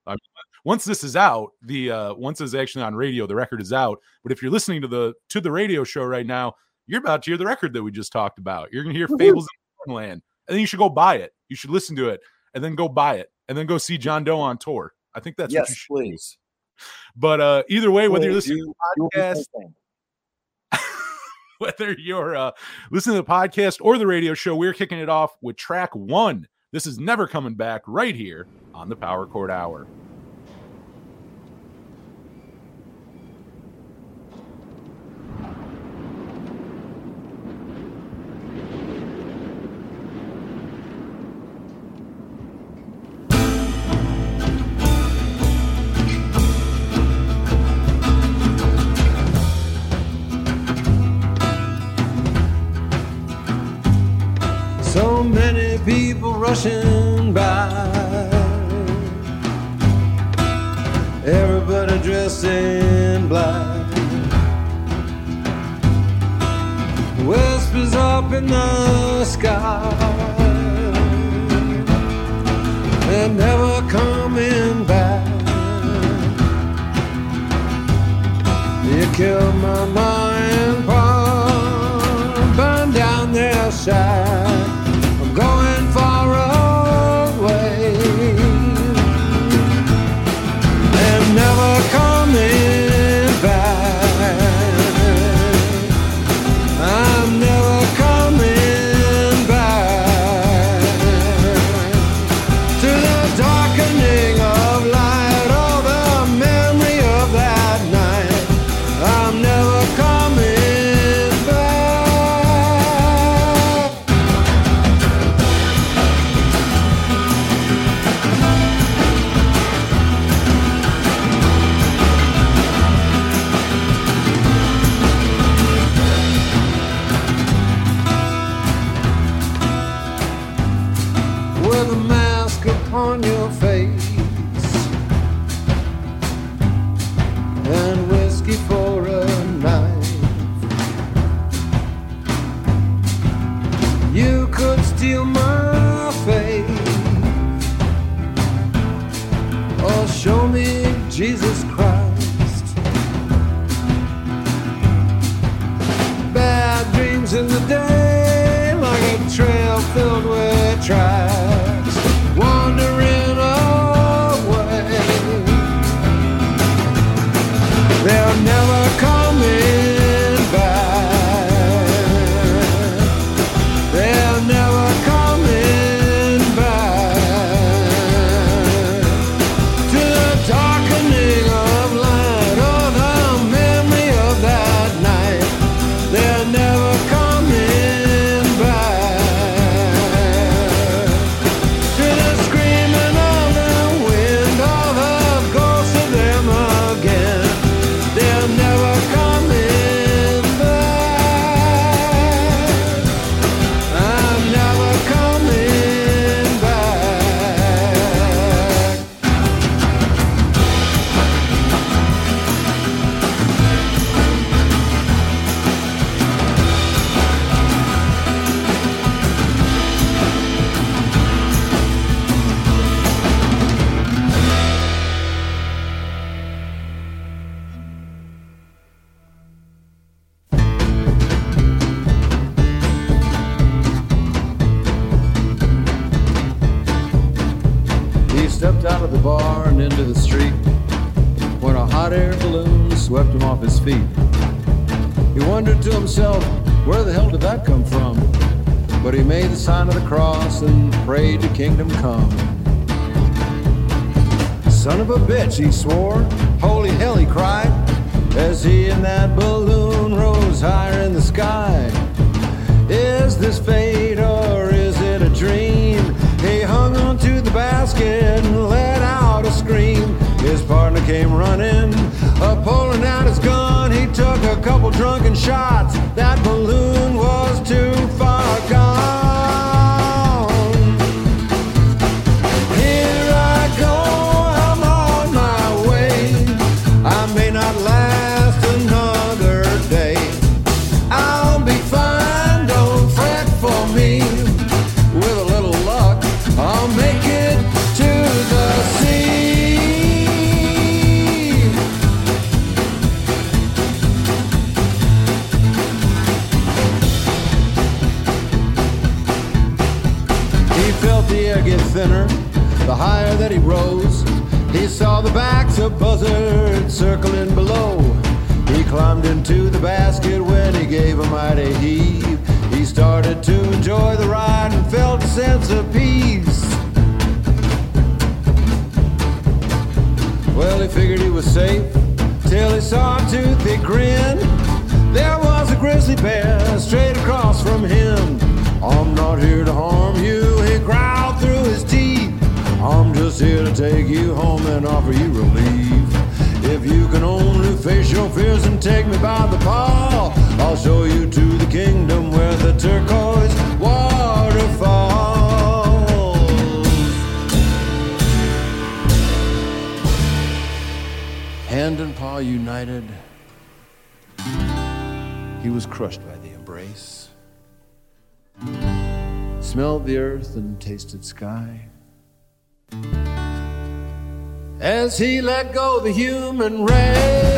Once this is out, the uh once it's actually on radio, the record is out. But if you're listening to the to the radio show right now, you're about to hear the record that we just talked about. You're going to hear Woohoo. Fables in the Land, and then you should go buy it. You should listen to it, and then go buy it, and then go see John Doe on tour. I think that's what you yes, should do. please. But uh either way, whether you're listening you- will be podcast. whether you're uh, listening to the podcast or the radio show, we're kicking it off with track one. This is never coming back right here on the Power Chord Hour. Rushing by. Everybody dressed in black. Whispers up in the sky. They're never coming back. You killed my mind, Paul. Burn down their shack. Son of a bitch, he swore. Holy hell, he cried. As he and that balloon rose higher in the sky. Is this fate or is it a dream? He hung onto the basket and let out a scream. His partner came running, uh, pulling out his gun. He took a couple drunken shots. That balloon was too far gone. He rose. He saw the backs of buzzards circling below. He climbed into the basket when he gave a mighty heave. He started to enjoy the ride and felt a sense of peace. Well, he figured he was safe till he saw a toothy grin. There was a grizzly bear straight across from him. I'm not here to harm you, he growled through his teeth. I'm just here to take you home and offer you relief. If you can only face your fears and take me by the paw, I'll show you to the kingdom where the turquoise water falls. Hand and paw united, he was crushed by the embrace. Smelled the earth and tasted sky as he let go the human race.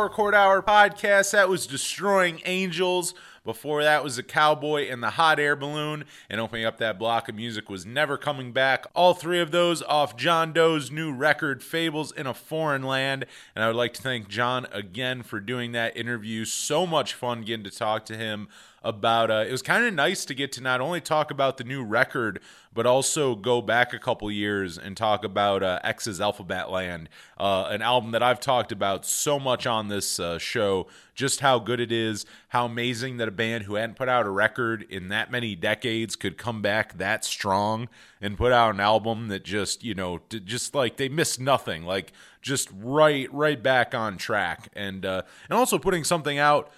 Power Chord Hour podcast, that was Destroying Angels. Before that was a cowboy and the hot air balloon, and opening up that block of music was Never Coming Back. All three of those off John Doe's new record, Fables in a Foreign Land. And I would like to thank John again for doing that interview. So much fun getting to talk to him about uh, it was kind of nice to get to not only talk about the new record but also go back a couple years and talk about uh, X's Alphabetland, uh, an album that I've talked about so much on this uh, show. Just how good it is, how amazing that a band who hadn't put out a record in that many decades could come back that strong and put out an album that just you know just like they missed nothing, like just right right back on track, and uh, and also putting something out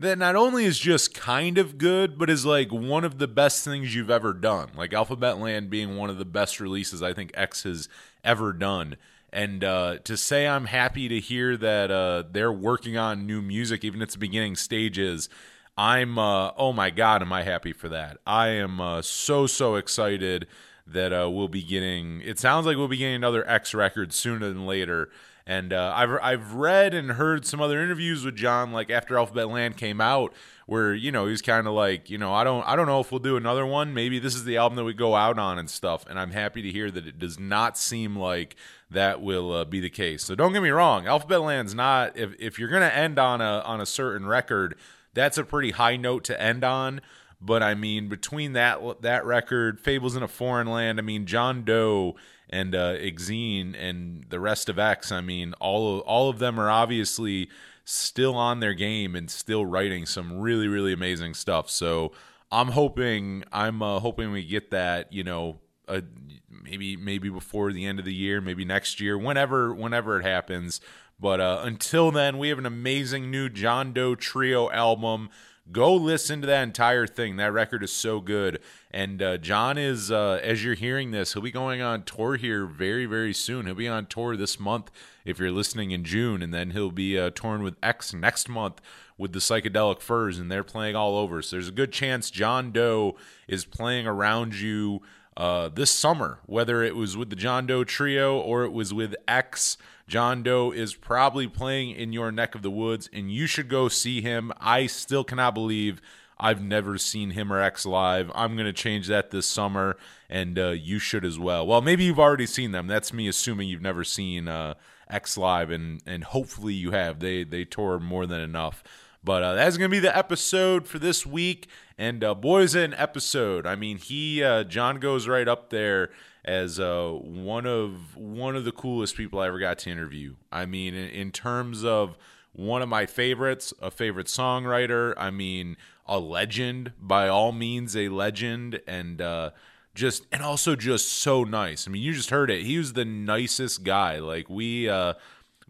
that not only is just kind of good, but is like one of the best things you've ever done. Like Alphabetland being one of the best releases I think X has ever done. And uh, to say I'm happy to hear that uh, they're working on new music, even at the beginning stages, I'm, uh, oh my God, am I happy for that? I am uh, so, so excited that uh, we'll be getting, it sounds like we'll be getting another X record sooner than later. And uh, I've I've read and heard some other interviews with John, like after Alphabetland came out, where you know he's kind of like, you know, I don't I don't know if we'll do another one. Maybe this is the album that we go out on and stuff. And I'm happy to hear that it does not seem like that will uh, be the case. So don't get me wrong, Alphabetland's not. If if you're gonna end on a on a certain record, that's a pretty high note to end on. But I mean, between that that record, Fables in a Foreign Land, I mean, John Doe and uh, Exene and the rest of X. I mean, all of, all of them are obviously still on their game and still writing some really really amazing stuff. So I'm hoping I'm uh, hoping we get that. You know, uh, maybe maybe before the end of the year, maybe next year, whenever whenever it happens. But uh, until then, we have an amazing new John Doe Trio album. Go listen to that entire thing. That record is so good. And uh, John is, uh, as you're hearing this, he'll be going on tour here very, very soon. He'll be on tour this month if you're listening in June, and then he'll be uh, touring with X next month with the Psychedelic Furs, and they're playing all over. So there's a good chance John Doe is playing around you uh, this summer, whether it was with the John Doe Trio or it was with X. John Doe is probably playing in your neck of the woods, and you should go see him. I still cannot believe I've never seen him or X live. I'm going to change that this summer, and uh, you should as well. Well, maybe you've already seen them. That's me assuming you've never seen uh, X live, and and hopefully you have. They they tour more than enough. But uh, that's going to be the episode for this week. And uh, boys, an episode. I mean, he uh, John goes right up there as uh, one of one of the coolest people I ever got to interview. I mean, in, in terms of one of my favorites, a favorite songwriter. I mean, a legend by all means, a legend, and uh, just and also just so nice. I mean, you just heard it. He was the nicest guy. Like we uh,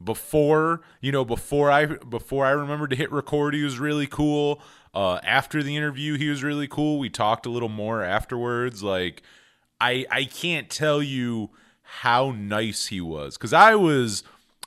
before, you know, before I before I remembered to hit record, he was really cool. Uh, after the interview, he was really cool. We talked a little more afterwards. Like I I can't tell you how nice he was because I was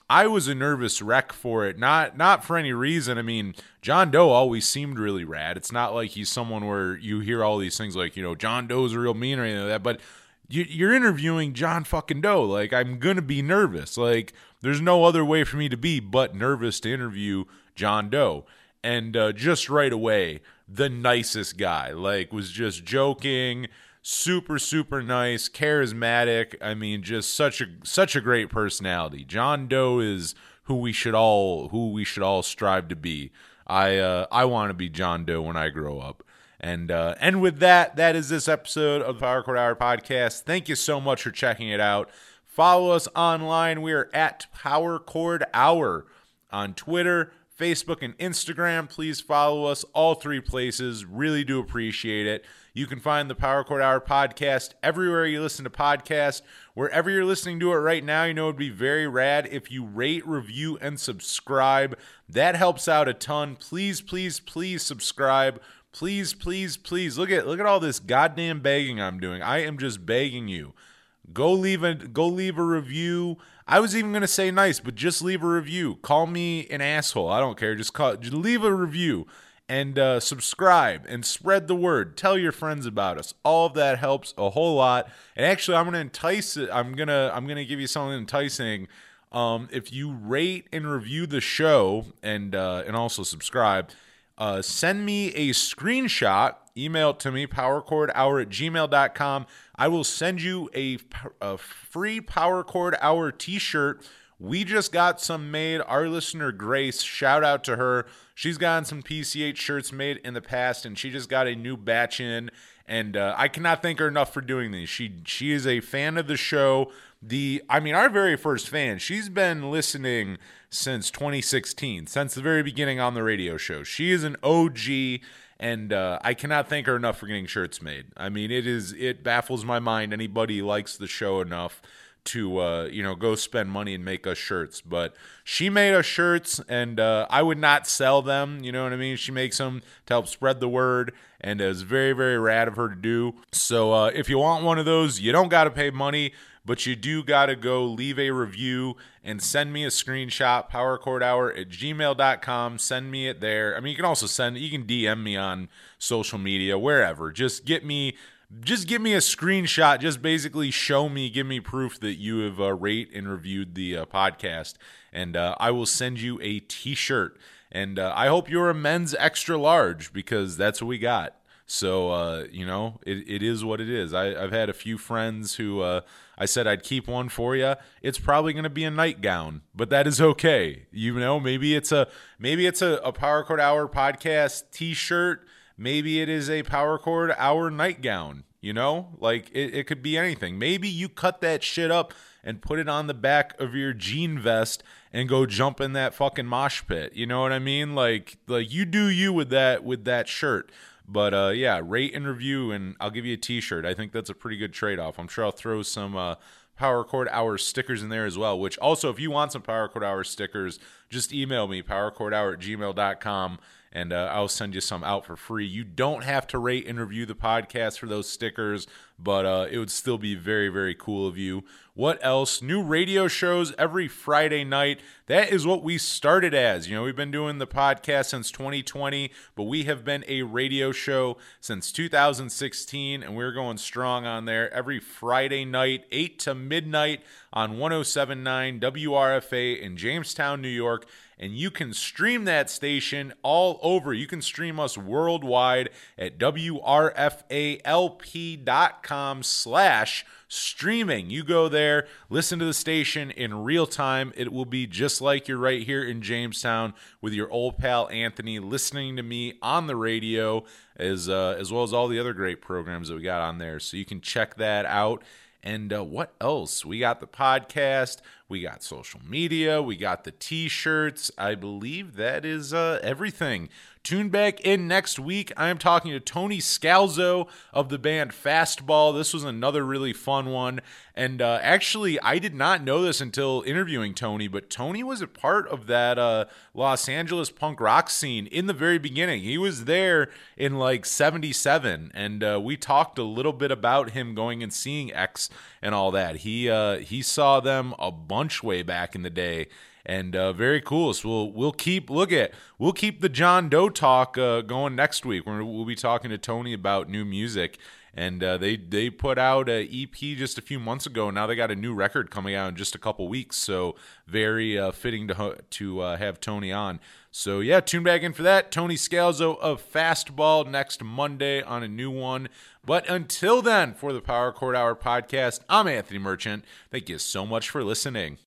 I was a nervous wreck for it. Not not for any reason. I mean, John Doe always seemed really rad. It's not like he's someone where you hear all these things like you know John Doe's a real mean or anything like that. But you, you're interviewing John fucking Doe. Like I'm gonna be nervous. Like there's no other way for me to be but nervous to interview John Doe. And uh, just right away, the nicest guy. Like was just joking super super nice, charismatic. I mean, just such a such a great personality. John Doe is who we should all who we should all strive to be. I uh, I want to be John Doe when I grow up. And uh, and with that, that is this episode of the Power Chord Hour podcast. Thank you so much for checking it out. Follow us online. We are at Power Chord Hour on Twitter, Facebook, and Instagram. Please follow us all three places. Really do appreciate it. You can find the Power Chord Hour podcast everywhere you listen to podcasts. Wherever you're listening to it right now, you know it'd be very rad if you rate, review, and subscribe. That helps out a ton. Please, please, please subscribe. Please, please, please look at look at all this goddamn begging I'm doing. I am just begging you. Go leave a go leave a review. I was even gonna say nice, but just leave a review. Call me an asshole. I don't care. Just call. Just leave a review and uh, subscribe and spread the word. Tell your friends about us. All of that helps a whole lot. And actually, I'm gonna entice it. I'm gonna I'm gonna give you something enticing. Um, if you rate and review the show and uh, and also subscribe, uh, send me a screenshot. Email to me, powerchordhour at gmail.com. I will send you a, a free Power Chord Hour t shirt. We just got some made. Our listener, Grace, shout out to her. She's gotten some PCH shirts made in the past, and she just got a new batch in. And uh, I cannot thank her enough for doing these. She she is a fan of the show. The I mean, our very first fan. She's been listening since 2016, since the very beginning on the radio show. She is an OG, and uh, I cannot thank her enough for getting shirts made. I mean, it is it baffles my mind anybody likes the show enough to uh, you know go spend money and make us shirts. But she made us shirts, and uh, I would not sell them. You know what I mean? She makes them to help spread the word, and it's very very rad of her to do. So uh, if you want one of those, you don't got to pay money. But you do got to go leave a review and send me a screenshot, Powerchordhour at gmail.com. Send me it there. I mean, you can also send, you can DM me on social media, wherever. Just get me just give me a screenshot. Just basically show me, give me proof that you have uh, rate and reviewed the uh, podcast, and uh, I will send you a T-shirt. And uh, I hope you're a men's extra large because that's what we got. So uh, you know, it, it is what it is. I, I've had a few friends who uh, I said I'd keep one for you. It's probably going to be a nightgown, but that is okay. You know, maybe it's a maybe it's a, a Power Chord Hour podcast T-shirt. Maybe it is a Power Chord Hour nightgown. You know, like it, it could be anything. Maybe you cut that shit up and put it on the back of your jean vest and go jump in that fucking mosh pit. You know what I mean? Like like you do you with that with that shirt. But uh, yeah, rate and review, and I'll give you a T-shirt. I think that's a pretty good trade-off. I'm sure I'll throw some uh, Power Chord Hour stickers in there as well. Which also, if you want some Power Chord Hour stickers, just email me powerchordhour at gmail.com and uh, I'll send you some out for free. You don't have to rate and review the podcast for those stickers, but uh, it would still be very, very cool of you. What else? New radio shows every Friday night. That is what we started as. You know, we've been doing the podcast since 2020, but we have been a radio show since 2016, and we're going strong on there every Friday night, 8 to midnight on 1079 WRFA in Jamestown, New York and you can stream that station all over. You can stream us worldwide at wrfalp.com slash streaming. You go there, listen to the station in real time. It will be just like you're right here in Jamestown with your old pal Anthony listening to me on the radio as uh, as well as all the other great programs that we got on there. So you can check that out. And uh, what else? We got the podcast, we got social media, we got the t shirts. I believe that is uh, everything. Tune back in next week. I am talking to Tony Scalzo of the band Fastball. This was another really fun one. And uh, actually, I did not know this until interviewing Tony, but Tony was a part of that uh, Los Angeles punk rock scene in the very beginning. He was there in like 77, and uh, we talked a little bit about him going and seeing X and all that. He, uh, he saw them a bunch way back in the day and uh, very cool. So we'll we'll keep look at we'll keep the John Doe talk uh, going next week. We're, we'll be talking to Tony about new music, and uh, they they put out a EP just a few months ago. Now they got a new record coming out in just a couple weeks. So very uh, fitting to to uh, have Tony on. So yeah, tune back in for that. Tony Scalzo of Fastball next Monday on a new one. But until then, for the Power Chord Hour podcast, I'm Anthony Merchant. Thank you so much for listening.